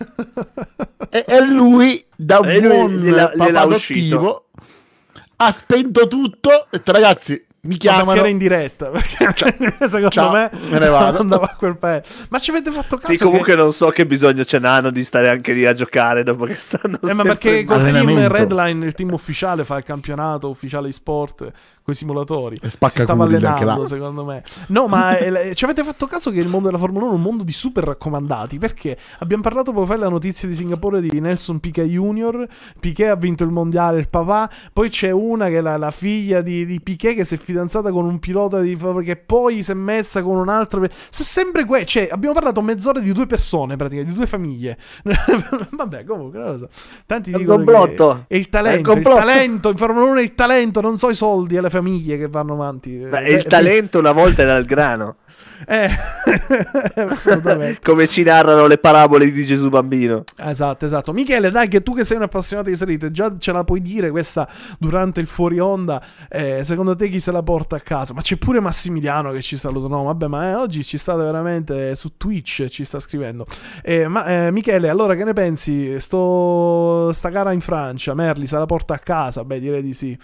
e, e lui da E buon gliela- adottivo ha spento tutto e ha detto ragazzi mi Ma chiamano perché era in diretta? Perché secondo Ciao, me, me ne vado. andava a quel paese. Ma ci avete fatto caso? Sì, che- comunque non so che bisogno ce n'hanno di stare anche lì a giocare dopo che stanno Eh, ma perché col team. Redline, il team ufficiale, fa il campionato ufficiale di sport con i simulatori. E spacca si stava allenando, secondo me. No, ma eh, ci avete fatto caso che il mondo della Formula 1 è un mondo di super raccomandati? Perché abbiamo parlato poco fa della notizia di Singapore di Nelson Piquet Jr. Piquet ha vinto il mondiale, il papà. Poi c'è una che è la, la figlia di, di Piquet che si è fidanzata con un pilota di che poi si è messa con un altro. Se sempre que- cioè, abbiamo parlato mezz'ora di due persone, praticamente, di due famiglie. Vabbè, comunque, non lo so. Tanti È dicono complotto. che è il È talento, un il complotto. talento, in Formula 1 è il talento, non so i soldi e le famiglie che vanno avanti. Beh, Eh, il talento una volta era il grano. Eh, assolutamente. Come ci narrano le parabole di Gesù bambino. Esatto, esatto. Michele, dai, che tu che sei un appassionato di salite, già ce la puoi dire questa durante il fuori onda. eh, secondo te chi se la porta a casa? Ma c'è pure Massimiliano che ci saluta. No, vabbè, ma eh, oggi ci state veramente su Twitch, ci sta scrivendo. Eh, ma eh, Michele, allora che ne pensi? Sto sta gara in Francia, Merli se la porta a casa? Beh, direi di sì.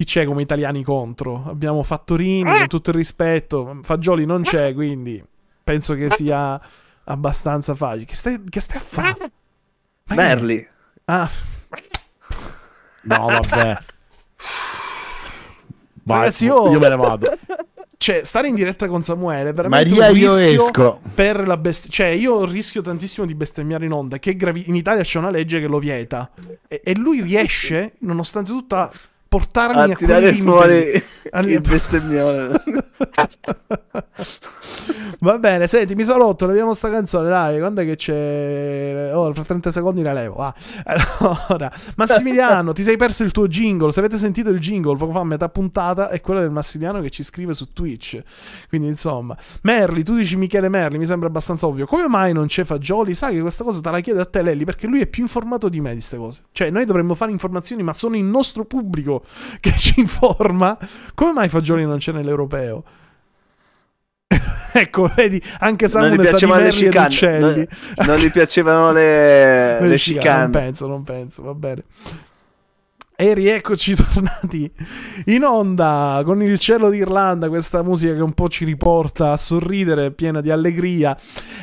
Chi c'è come italiani contro? Abbiamo Fattorini, con tutto il rispetto. Fagioli non c'è, quindi penso che sia abbastanza facile. Che stai, che stai a fare? Che- Merli. Ah, no vabbè Vai, Ragazzi, io- io me ne vado cioè, stare in diretta con Samuele è veramente Maria un io esco per la best- Cioè, io rischio tantissimo di bestemmiare in onda. Che gravi- in Italia c'è una legge che lo vieta. E, e lui riesce, nonostante tutto, a portarmi A a, tirare fuori Al- il bestemmione. Va bene, senti, mi sono rotto, leviamo sta canzone, dai, quando è che c'è... Oh, fra 30 secondi la levo, va. Allora, Massimiliano, ti sei perso il tuo jingle, se avete sentito il jingle, poco fa a metà puntata, è quello del Massimiliano che ci scrive su Twitch. Quindi, insomma, Merli, tu dici Michele Merli, mi sembra abbastanza ovvio. Come mai non c'è Fagioli? Sai che questa cosa te la chiede a te, Lelli, perché lui è più informato di me di queste cose. Cioè, noi dovremmo fare informazioni, ma sono il nostro pubblico che ci informa. Come mai Fagioli non c'è nell'europeo? ecco, vedi, anche non Samu gli ne sa di le chicane. uccelli. Non, non gli piacevano le, Le le chicane. Non penso, non penso, va bene. E rieccoci tornati in onda con il cielo d'Irlanda, questa musica che un po' ci riporta a sorridere, piena di allegria.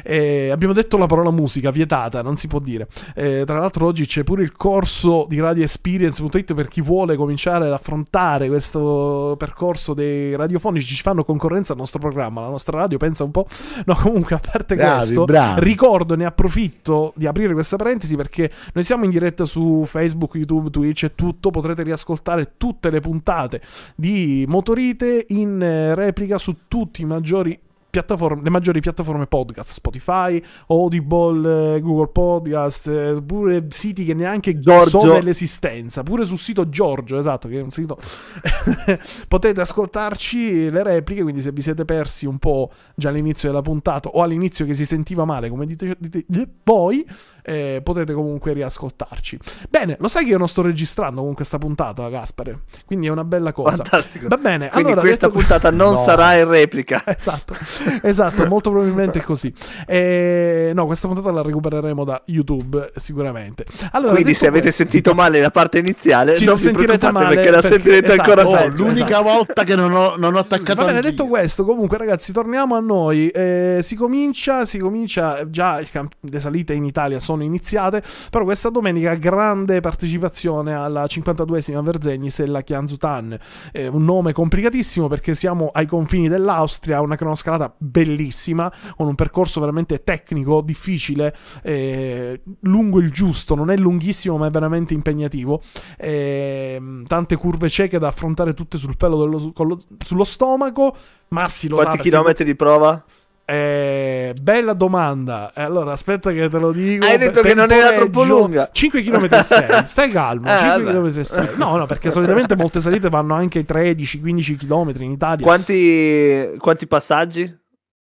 Eh, abbiamo detto la parola musica, vietata, non si può dire. Eh, tra l'altro oggi c'è pure il corso di radioexperience.it per chi vuole cominciare ad affrontare questo percorso dei radiofonici, ci fanno concorrenza al nostro programma, la nostra radio pensa un po'. No, comunque a parte Bravi, questo, bravi. ricordo, ne approfitto di aprire questa parentesi perché noi siamo in diretta su Facebook, YouTube, Twitch e tutto. Potrete riascoltare tutte le puntate di Motorite in eh, replica su tutti i maggiori piattaforme, le maggiori piattaforme podcast, Spotify, Audible, eh, Google Podcast, eh, pure siti che neanche Giorgio. so dell'esistenza, pure sul sito Giorgio, esatto, che è un sito potete ascoltarci le repliche, quindi se vi siete persi un po' già all'inizio della puntata o all'inizio che si sentiva male, come dite, dite voi, eh, potete comunque riascoltarci. Bene, lo sai che io non sto registrando con questa puntata, Gaspare, quindi è una bella cosa. Fantastico. Va bene, Quindi allora questa detto- puntata non No. sarà in replica. Esatto, esatto, molto probabilmente è così. Eh, no, questa puntata la recupereremo da YouTube sicuramente. Allora, Quindi se avete questo- sentito male la parte iniziale, Ci non sentirete male perché la perché- sentirete esatto, ancora oh, Oh, peggio. l'unica esatto. volta che non ho, non ho attaccato Va bene, anch'io. detto questo, comunque, ragazzi, torniamo a noi. Eh, si comincia, si comincia già camp- le salite in Italia sono iniziate. Però questa domenica grande partecipazione alla 52esima Verzegnis e la Chianzutan. Eh, un nome complicatissimo perché siamo ai confini dell'Austria, una cronoscalata bellissima, con un percorso veramente tecnico, difficile, eh, lungo il giusto, non è lunghissimo, ma è veramente impegnativo. Ehm, tante curve cieche da affrontare tutte sul pelo dello, lo- sullo stomaco. Massi lo sa Quanti perché- chilometri di prova? Eh, bella domanda. Eh, allora, aspetta che te lo dico. Hai detto che non era troppo lunga. 5 km e 6. Stai calmo. Eh, 5 vabbè. km e 6. No, no, perché solitamente molte salite vanno anche ai 13-15 km in Italia. Quanti, quanti passaggi?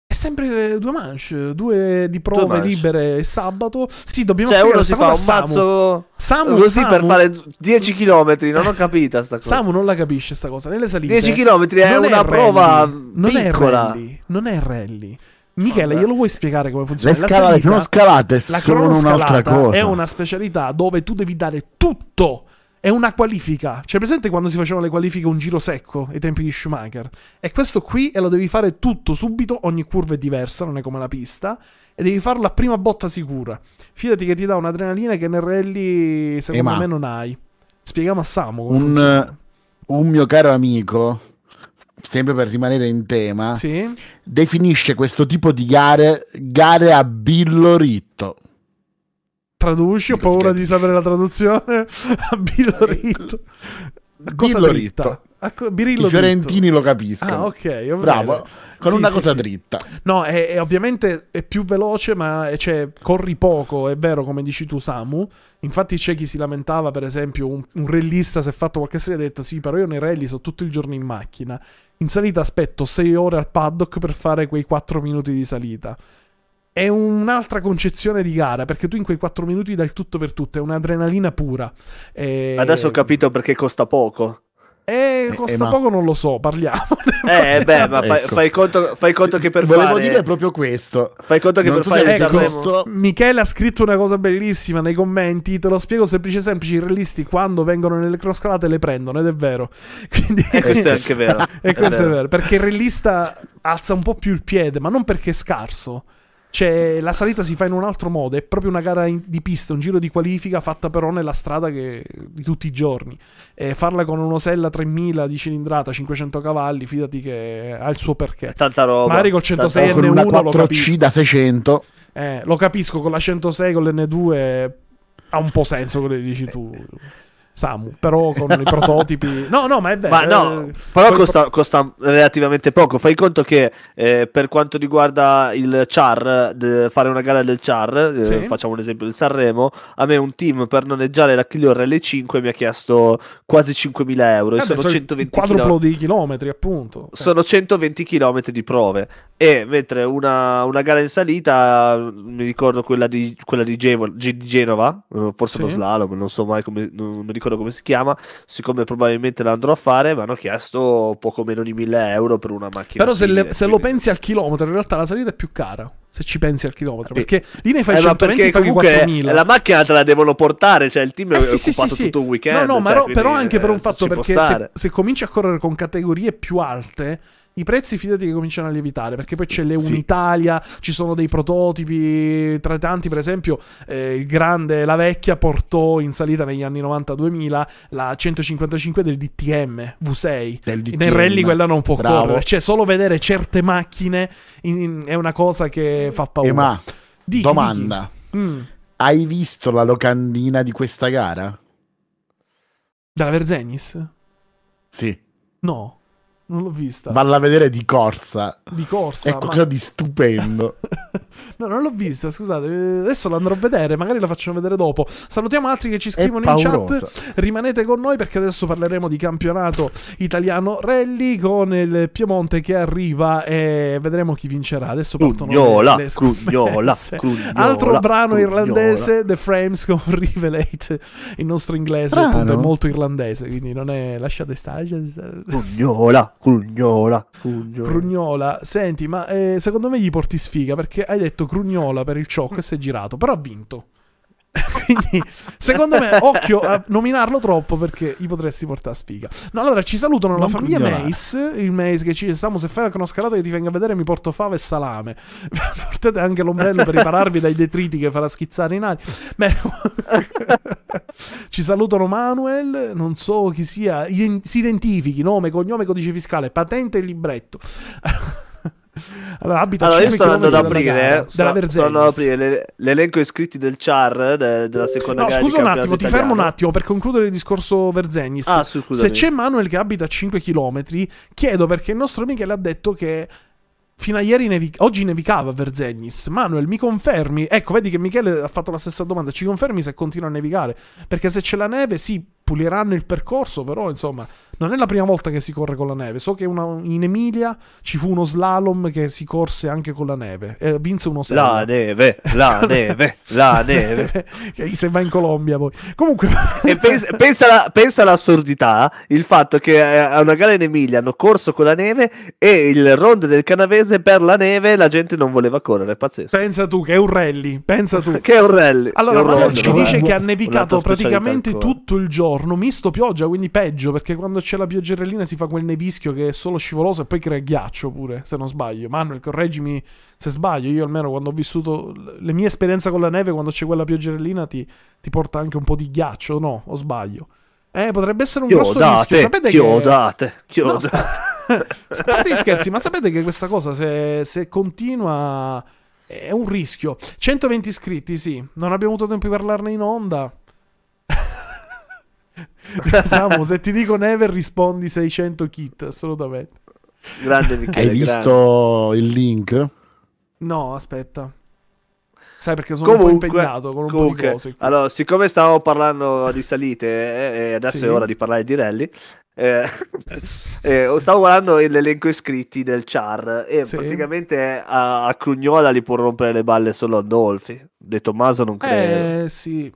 È sempre eh, due manche, due di prove manche. libere sabato. Sì, dobbiamo Cioè uno si fa un mazzo Samu, così Samu- per fare 10 km, non ho capito sta cosa. Samu non la capisce sta cosa. Nelle salite 10 km è non una rally, prova non piccola. È rally, non è rally. Michele, glielo vuoi spiegare come Le funziona? La scalate, salita- sono scalate, La sono un'altra cronoscalata cosa. è una specialità dove tu devi dare tutto. È una qualifica. C'è presente quando si facevano le qualifiche un giro secco ai tempi di Schumacher? E questo qui e lo devi fare tutto subito, ogni curva è diversa, non è come la pista. E devi farlo a prima botta sicura. Fidati che ti dà un'adrenalina che nel rally secondo Eh, me non hai. Spieghiamo a Samu come Un, funziona. un mio caro amico, sempre per rimanere in tema, Sì? definisce questo tipo di gare gare a billoritto. Traduci, ho paura di sapere la traduzione. A Billoritto. A cosa Billoritto. dritta? A co- Birillo I fiorentini lo capiscono. Ah, ok. Bravo, con Sì, una sì, cosa sì. dritta. No, è, è ovviamente è più veloce, ma è- cioè, corri poco, è vero, come dici tu, Samu. Infatti c'è chi si lamentava, per esempio, un, un rallista si è fatto qualche serie e ha detto sì, però io nei rally sto tutto il giorno in macchina. In salita aspetto 6 ore al paddock per fare quei 4 minuti di salita. È un'altra concezione di gara, perché tu in quei 4 minuti dai il tutto per tutto, è un'adrenalina pura. E... Adesso ho capito perché costa poco. Eh, costa ma- poco, non lo so, parliamo. Eh, beh, ma fai, Ecco. fai conto, fai conto che per Volevo fare dire proprio questo. Fai conto che Non per fare ecco, questo- Michele ha scritto una cosa bellissima nei commenti. Te lo spiego semplice semplice. I realisti quando vengono nelle cronoscalate le prendono, ed è vero. Quindi, E questo è anche vero. e questo è vero. Perché il realista alza un po' più il piede, ma non perché è scarso. Cioè, la salita si fa in un altro modo. È proprio una gara in- di pista, un giro di qualifica fatta però nella strada che- di tutti i giorni. E farla con un'Osella 3000 di cilindrata, 500 cavalli, fidati che ha il suo perché. Tanta roba. Magari col Tanta 106 O con una N1 lo 4C capisco. da 600. Eh, lo capisco, con la 106, con l'N2 ha un po' senso quello che dici tu, Samu. Però con i prototipi... No, no, ma è vero. Ma no, eh, però costa, costa relativamente poco. Fai conto che eh, per quanto riguarda il char, de- fare una gara del char, eh, Sì. facciamo un esempio del Sanremo, a me un team per noleggiare la Clio RL5 mi ha chiesto quasi 5.000 euro. e eh beh, sono sono il 120 quadruplo chilometri. di chilometri, appunto. Eh, Sono 120 km di prove e mentre una, una gara in salita, mi ricordo quella di, quella di, Gevo- Ge- di Genova, eh, forse Sì. lo slalom, non so mai come, non mi ricordo come si chiama, siccome probabilmente la andrò a fare, mi hanno chiesto poco meno di 1000 euro per una macchina. Però se, le- simile, se lo pensi al chilometro, in realtà la salita è più cara. Se ci pensi al chilometro, Eh, perché lì ne fai Eh, ma 120 perché paghi comunque 4000. la macchina te la devono portare, cioè il team è Eh, sì, sì, occupato sì, tutto un weekend. No, no, ma cioè, quindi, però anche per un eh, fatto perché se, se cominci a correre con categorie più alte, i prezzi fidati che cominciano a lievitare perché poi c'è le Sì. Ci sono dei prototipi, tra tanti per esempio eh, il grande, la vecchia portò in salita negli anni 90-2000 la 155 del DTM V6. Del DTM. Nel rally quella non può Bravo. correre, cioè solo vedere certe macchine in- in- è una cosa che fa paura. E ma, domanda. dichi. Mm. Hai visto la locandina di questa gara? Della Verzegnis? Sì. No. Non l'ho vista. Valla a vedere di corsa. Di corsa. È ma- qualcosa di stupendo. no, non l'ho vista, scusate. Adesso la andrò a vedere, magari la facciamo vedere dopo. Salutiamo altri che ci scrivono in chat. Rimanete con noi perché adesso parleremo di campionato italiano rally con il Piemonte che arriva e vedremo chi vincerà. Adesso partono Crugnola, le, Crugnola. Crugnola, Altro brano Crugnola. irlandese, The Frames con Rivelate. Il nostro inglese appunto è molto irlandese, quindi non è lasciate stare. lasciate stare. Crugnola, Crugnola, Crugnola. Crugnola, senti, ma eh, secondo me gli porti sfiga perché hai detto Crugnola per il ciocco e si è girato, però ha vinto. Quindi, secondo me, occhio a nominarlo troppo perché gli potresti portare sfiga. No, allora ci salutano la Non famiglia Crugnolare. Mace. Il Mace che ci Stiamo se fai una scalata che ti venga a vedere, mi porto fave e salame. Portate anche l'ombrello per ripararvi dai detriti che farà schizzare in aria. Bene, ci salutano Manuel. Non so chi sia. Si identifichi: nome, cognome, codice fiscale, patente e libretto. Allora, abita Allora, io 5 sto andando ad aprire, eh, sto, sto Verzellis. andando ad aprire le- l'elenco iscritti del char de- della seconda No, gara scusa un attimo, ti italiano. fermo un attimo per concludere il discorso Verzenis. Ah, Se c'è Manuel che abita a 5 km, chiedo perché il nostro Michele ha detto che fino a ieri nevi- oggi nevicava a Verzegnis. Manuel, mi confermi? Ecco, vedi che Michele ha fatto la stessa domanda. Ci confermi se continua a nevicare? Perché se c'è la neve, sì, puliranno il percorso, però insomma, non è la prima volta che si corre con la neve. So che una- in Emilia ci fu uno slalom che si corse anche con la neve e vinse uno La slalom. neve, la neve, la neve. Se va in Colombia poi. Comunque, E pensa, pensa, alla- pensa all'assurdità, il fatto che eh, a una gara in Emilia hanno corso con la neve e il rondo del canavese per la neve la gente non voleva correre, è pazzesco. pensa tu che è un rally, pensa tu. Che è un rally. Allora, un rondo, ci vabbè. dice che ha nevicato praticamente tutto il giorno, misto pioggia, quindi peggio, perché quando c'è la pioggerellina si fa quel nevischio che è solo scivoloso e poi crea ghiaccio pure, se non sbaglio. Manuel, correggimi se sbaglio, io almeno quando ho vissuto le mie esperienze con la neve, quando c'è quella pioggerellina ti, ti porta anche un po' di ghiaccio, no? O sbaglio? Eh, potrebbe essere un grosso rischio. Chiodate, Sapete che... chiodate, No, chiodate. a parte gli scherzi, ma sapete che questa cosa se, se continua è un rischio. 120 iscritti, sì. Non abbiamo avuto tempo di parlarne in onda. Samu, se ti dico Never rispondi 600 kit, assolutamente. Grande Michele, Hai grande. visto il link? No, aspetta. Sai perché sono un po' Comunque, impegnato con un po' di comunque, cose. qui. allora, siccome stavamo parlando di salite eh, e adesso Sì. è ora di parlare di rally, eh, eh, stavo guardando l'elenco iscritti del char e Sì. praticamente a, a Crugnola li può rompere le balle solo Andolfi. De Tommaso non credo. Eh, sì.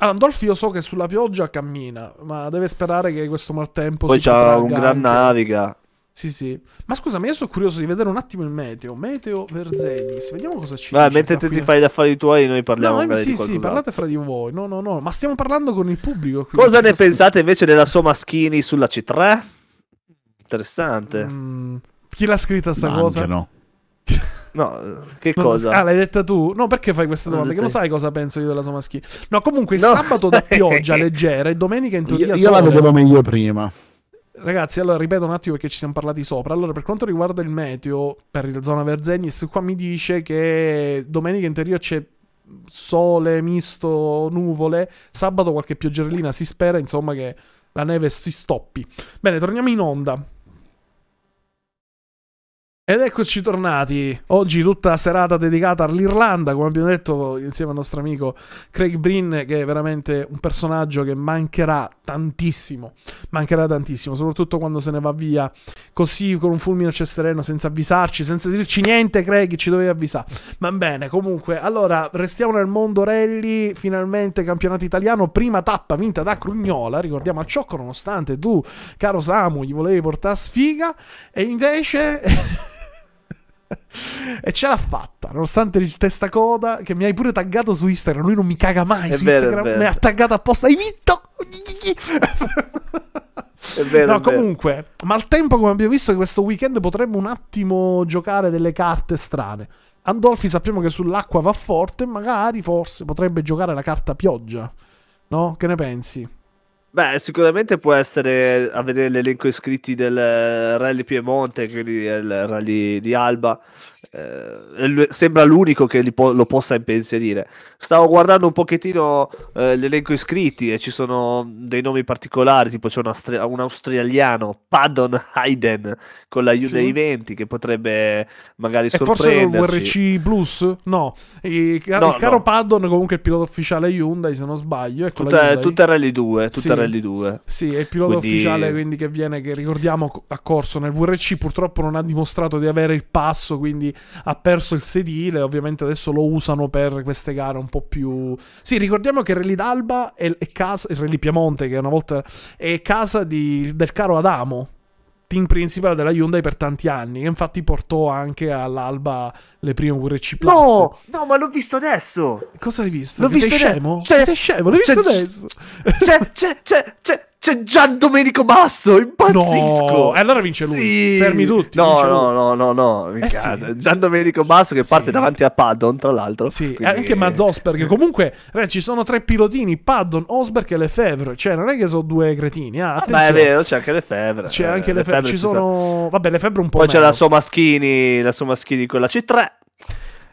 Allora, Andolfi io so che sulla pioggia cammina, ma deve sperare che questo maltempo Poi si c'ha un gran anche. naviga. Sì, sì. Ma scusami, io sono curioso di vedere un attimo il meteo. Meteo Verzenis. Vediamo cosa ci Vai, dice mentre te qui. ti fai gli affari tuoi, noi parliamo No, sì, di sì, parlate fra di voi. No, no, no. Ma stiamo parlando con il pubblico. qui. Cosa ne Questo- pensate invece della Somaschini sulla C3? Interessante. Mm, chi l'ha scritta sta No, cosa? anche no. No, che Non- cosa? Ah, l'hai detta tu? No, perché fai queste domande? Che lo sai cosa penso io della Somaschi? No, comunque il No. sabato da pioggia leggera e domenica in Io, teoria io la sole. vedevo meglio prima. Ragazzi, allora ripeto un attimo perché ci siamo parlati sopra. Allora, per quanto riguarda il meteo per la zona Verzegnis, qua mi dice che domenica in teoria c'è sole misto nuvole, sabato qualche pioggerellina, si spera insomma che la neve si stoppi. Bene, torniamo in onda. Ed eccoci tornati. Oggi tutta serata dedicata all'Irlanda, come abbiamo detto insieme al nostro amico Craig Brin, che è veramente un personaggio che mancherà tantissimo. Mancherà tantissimo, soprattutto quando se ne va via così con un fulmine a cestereno senza avvisarci, senza dirci niente. Craig ci dovevi avvisare. Va bene, comunque, allora restiamo nel mondo rally. Finalmente campionato italiano, prima tappa vinta da Crugnola. Ricordiamo al ciocco, nonostante tu, caro Samu, gli volevi portare sfiga, e invece. E ce l'ha fatta, nonostante il testacoda che mi hai pure taggato su Instagram. Lui non mi caga mai È su vero, Instagram. Mi ha taggato apposta. Hai vinto? Vero, no, è vero. comunque, maltempo, come abbiamo visto, che questo weekend potremmo un attimo giocare delle carte strane. Andolfi sappiamo che sull'acqua va forte, magari forse potrebbe giocare la carta pioggia. No? Che ne pensi? Beh, sicuramente può essere a vedere l'elenco iscritti del eh, Rally Piemonte, quindi il Rally di Alba. eh, sembra l'unico che po- lo possa impensierire. Stavo guardando un pochettino eh, l'elenco iscritti e ci sono dei nomi particolari, tipo c'è un, austra- un australiano, Paddon Hayden, con la Hyundai Sì. 20 che potrebbe magari E forse sorprenderci. VRC Plus? No, il, ca- No, il caro no. Paddon comunque è il pilota ufficiale Hyundai, se non sbaglio. Tutte, tutte Rally 2, tutte Sì. Rally 2. Sì, è il pilota Quindi- ufficiale quindi che viene, che ricordiamo co- ha corso nel VRC, purtroppo non ha dimostrato di avere il passo, quindi ha perso il sedile, ovviamente adesso lo usano per queste gare un po' più... Sì, ricordiamo che Rally d'Alba è, è casa, il Rally Piemonte che una volta è casa di- del caro Adamo, team principale della Hyundai per tanti anni, che infatti portò anche all'Alba le prime VRC Plus. No, no, ma l'ho visto adesso. Cosa hai visto? L'ho Sei visto scemo? adesso. Cioè- Sei scemo? L'hai cioè- visto adesso? C'è, c'è, c'è, c'è, c'è Gian Domenico Basso, impazzisco. No, e allora vince lui. Sì. Fermi tutti, No, no, no, no, no, Eh sì. Gian Domenico Basso che parte Sì. davanti a Paddon, tra l'altro. Sì, Quindi- anche Mads Osberg. Comunque, ragazzi, ci sono tre pilotini: Paddon, Osberg e Lefebvre. Cioè, non è che sono due cretini. Ah, Ma è attenzione. vero, c'è anche le Febre. C'è Eh, anche le Lefebvre. Febre Ci sono. Vabbè, Lefebvre un po'. Poi c'è meno. la Somaschini, la Somaschini con la C3.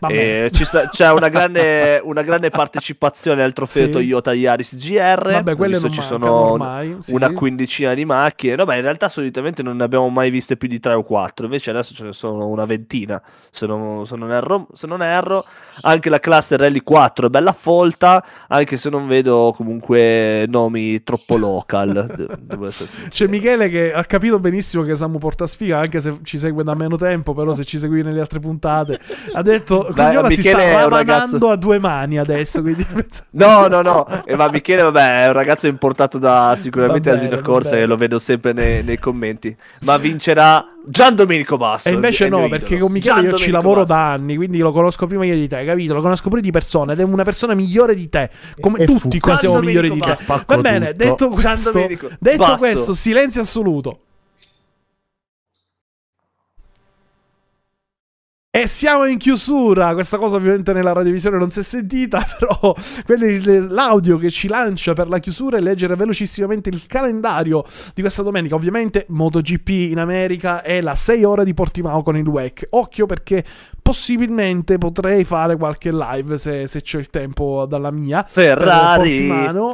Vabbè. E ci sa- c'è una grande, una grande partecipazione al trofeo Sì. Toyota Yaris GR. Vabbè, quelle non ci sono ormai, sì. una quindicina di macchine. Beh, in realtà solitamente non ne abbiamo mai viste più di tre o quattro. Invece adesso ce ne sono una ventina. Se non, se non erro, se non erro. Anche la classe Rally 4 è bella folta. Anche se non vedo comunque nomi troppo local. de-. C'è Michele che ha capito benissimo che Samu porta sfiga, anche se ci segue da meno tempo, però se ci segui nelle altre puntate, ha detto Dai, Cognola si sta ravanando ragazzo- a due mani adesso, quindi No, no, no. E ma Michele, vabbè, è un ragazzo importato da sicuramente bene, Asino Corsa e lo vedo sempre nei, nei commenti. Ma vincerà Gian Domenico Basso. E invece no, perché con Michele Gian io ci Domenico lavoro Basso. da anni, quindi lo conosco prima io di te, capito? Lo conosco pure di persona ed è una persona migliore di te, come E tutti qua siamo migliori di te. Va bene, detto questo, detto questo, silenzio assoluto. E siamo in chiusura. Questa cosa ovviamente nella radiovisione non si è sentita, però l'audio che ci lancia per la chiusura è leggere velocissimamente il calendario di questa domenica. Ovviamente MotoGP in America è la 6 ore di Portimao con il WEC. Occhio perché possibilmente potrei fare qualche live se, se c'è il tempo dalla mia. Ferrari.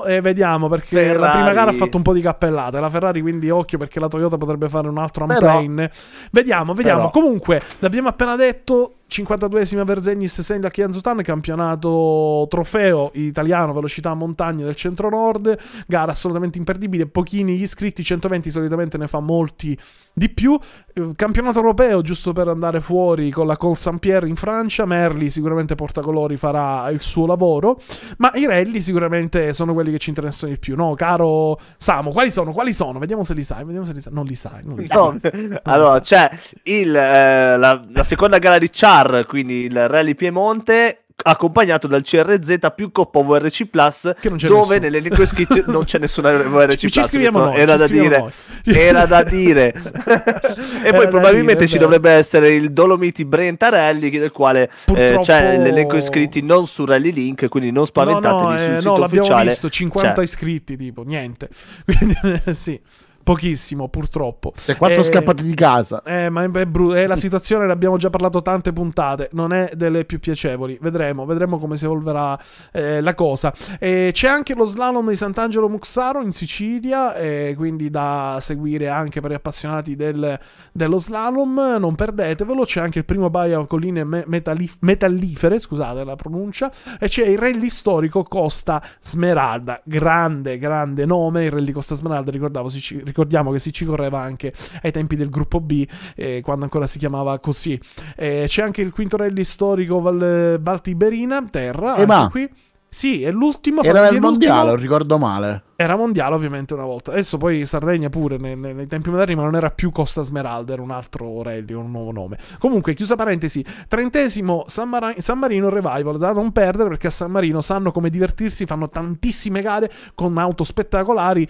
E vediamo perché la Ferrari. prima gara ha fatto un po' di cappellate. La Ferrari, quindi occhio perché la Toyota potrebbe fare un altro Però- unplane. Vediamo, vediamo. Però- Comunque, l'abbiamo appena detto. bientôt. 52esima Verzegnis Senda Chianzutan, campionato trofeo italiano velocità montagne del centro-nord, gara assolutamente imperdibile, pochini gli iscritti, 120 solitamente ne fa molti di più. Eh, Campionato europeo, giusto per andare fuori con la Col Saint-Pierre in Francia, Merli sicuramente portacolori farà il suo lavoro, ma i rally sicuramente sono quelli che ci interessano di più, no? Caro Samu, quali sono? Quali sono? Vediamo se li sai, vediamo se li sai. Non li sai, non li sai. No, allora c'è il, eh, la, la seconda gara di Char, quindi il Rally Piemonte, accompagnato dal CRZ più Coppa VRC Plus, dove nessuno. nell'elenco iscritti non c'è nessuna VRC Ci- ci Plus. questo noi, era ci da dire. Era da dire. e Era poi probabilmente dire, ci dovrebbe essere il Dolomiti Brenta Rally, del quale eh, Purtroppo- c'è l'elenco iscritti non su Rally Link, quindi non spaventatevi no, no, sul eh, sito no, ufficiale. visto, 50 c'è. iscritti, tipo, niente. Quindi, eh, sì, pochissimo, purtroppo. Se quattro Eh, scappati di casa. Eh, ma è, bru- è la situazione, ne abbiamo già parlato tante puntate, non è delle più piacevoli. Vedremo, vedremo come si evolverà eh, la cosa. Eh, c'è anche lo slalom di Sant'Angelo Muxaro in Sicilia, eh, quindi da seguire anche per gli appassionati del- dello slalom, non perdetevelo. C'è anche il primo Baia a colline me- metallif- metallifere, scusate la pronuncia, e c'è il rally storico Costa Smeralda, grande, grande nome. Il rally Costa Smeralda, ricordavo, si ci- ricordiamo che si ci correva anche ai tempi del gruppo B, eh, quando ancora si chiamava così. Eh, c'è anche il quinto rally storico Val, Tiberina, terra, Eh, ma- qui. Sì, è l'ultimo. Era l'ultimo. mondiale, non ricordo male. Era mondiale ovviamente una volta. Adesso poi Sardegna pure nei, nei- tempi moderni, ma non era più Costa Smeralda, era un altro rally, un nuovo nome. Comunque, chiusa parentesi, trentesimo San, Mara- San Marino Revival, da non perdere perché a San Marino sanno come divertirsi, fanno tantissime gare con auto spettacolari,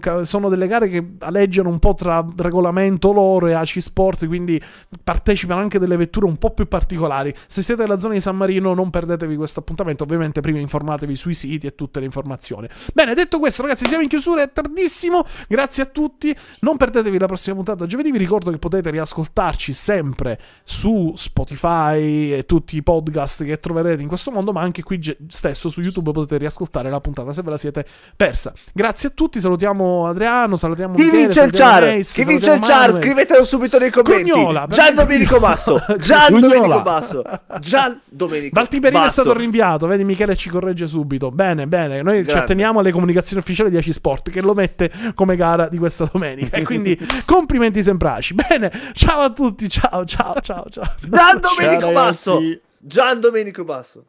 ca- sono delle gare che aleggiano un po' tra regolamento loro e AC Sport, quindi partecipano anche delle vetture un po' più particolari. Se siete nella zona di San Marino non perdetevi questo appuntamento, ovviamente prima informatevi sui siti e tutte le informazioni. Bene, detto questo ragazzi, siamo in chiusura, è tardissimo. Grazie a tutti. Non perdetevi la prossima puntata giovedì. Vi ricordo che potete riascoltarci sempre su Spotify e tutti i podcast che troverete in questo mondo, ma anche qui stesso su YouTube potete riascoltare la puntata se ve la siete persa. Grazie a tutti, salutiamo Adriano, salutiamo Chi Michele, vince il char? Chi vince il char? Scrivetelo subito nei commenti. Cognola, Gian Domenico Basso. Gian. Domenico Basso. Gian Domenico Valtiberino è Basso. stato rinviato, vedi Michele ci corregge subito. Bene, bene, noi ci Grande. atteniamo alle comunicazioni ufficiali di AC Sport che lo mette come gara di questa domenica. E quindi complimenti sembraci. Bene, ciao a tutti, ciao, ciao, ciao, ciao. Gian Domenico Ciao, Basso. Gian Domenico Basso.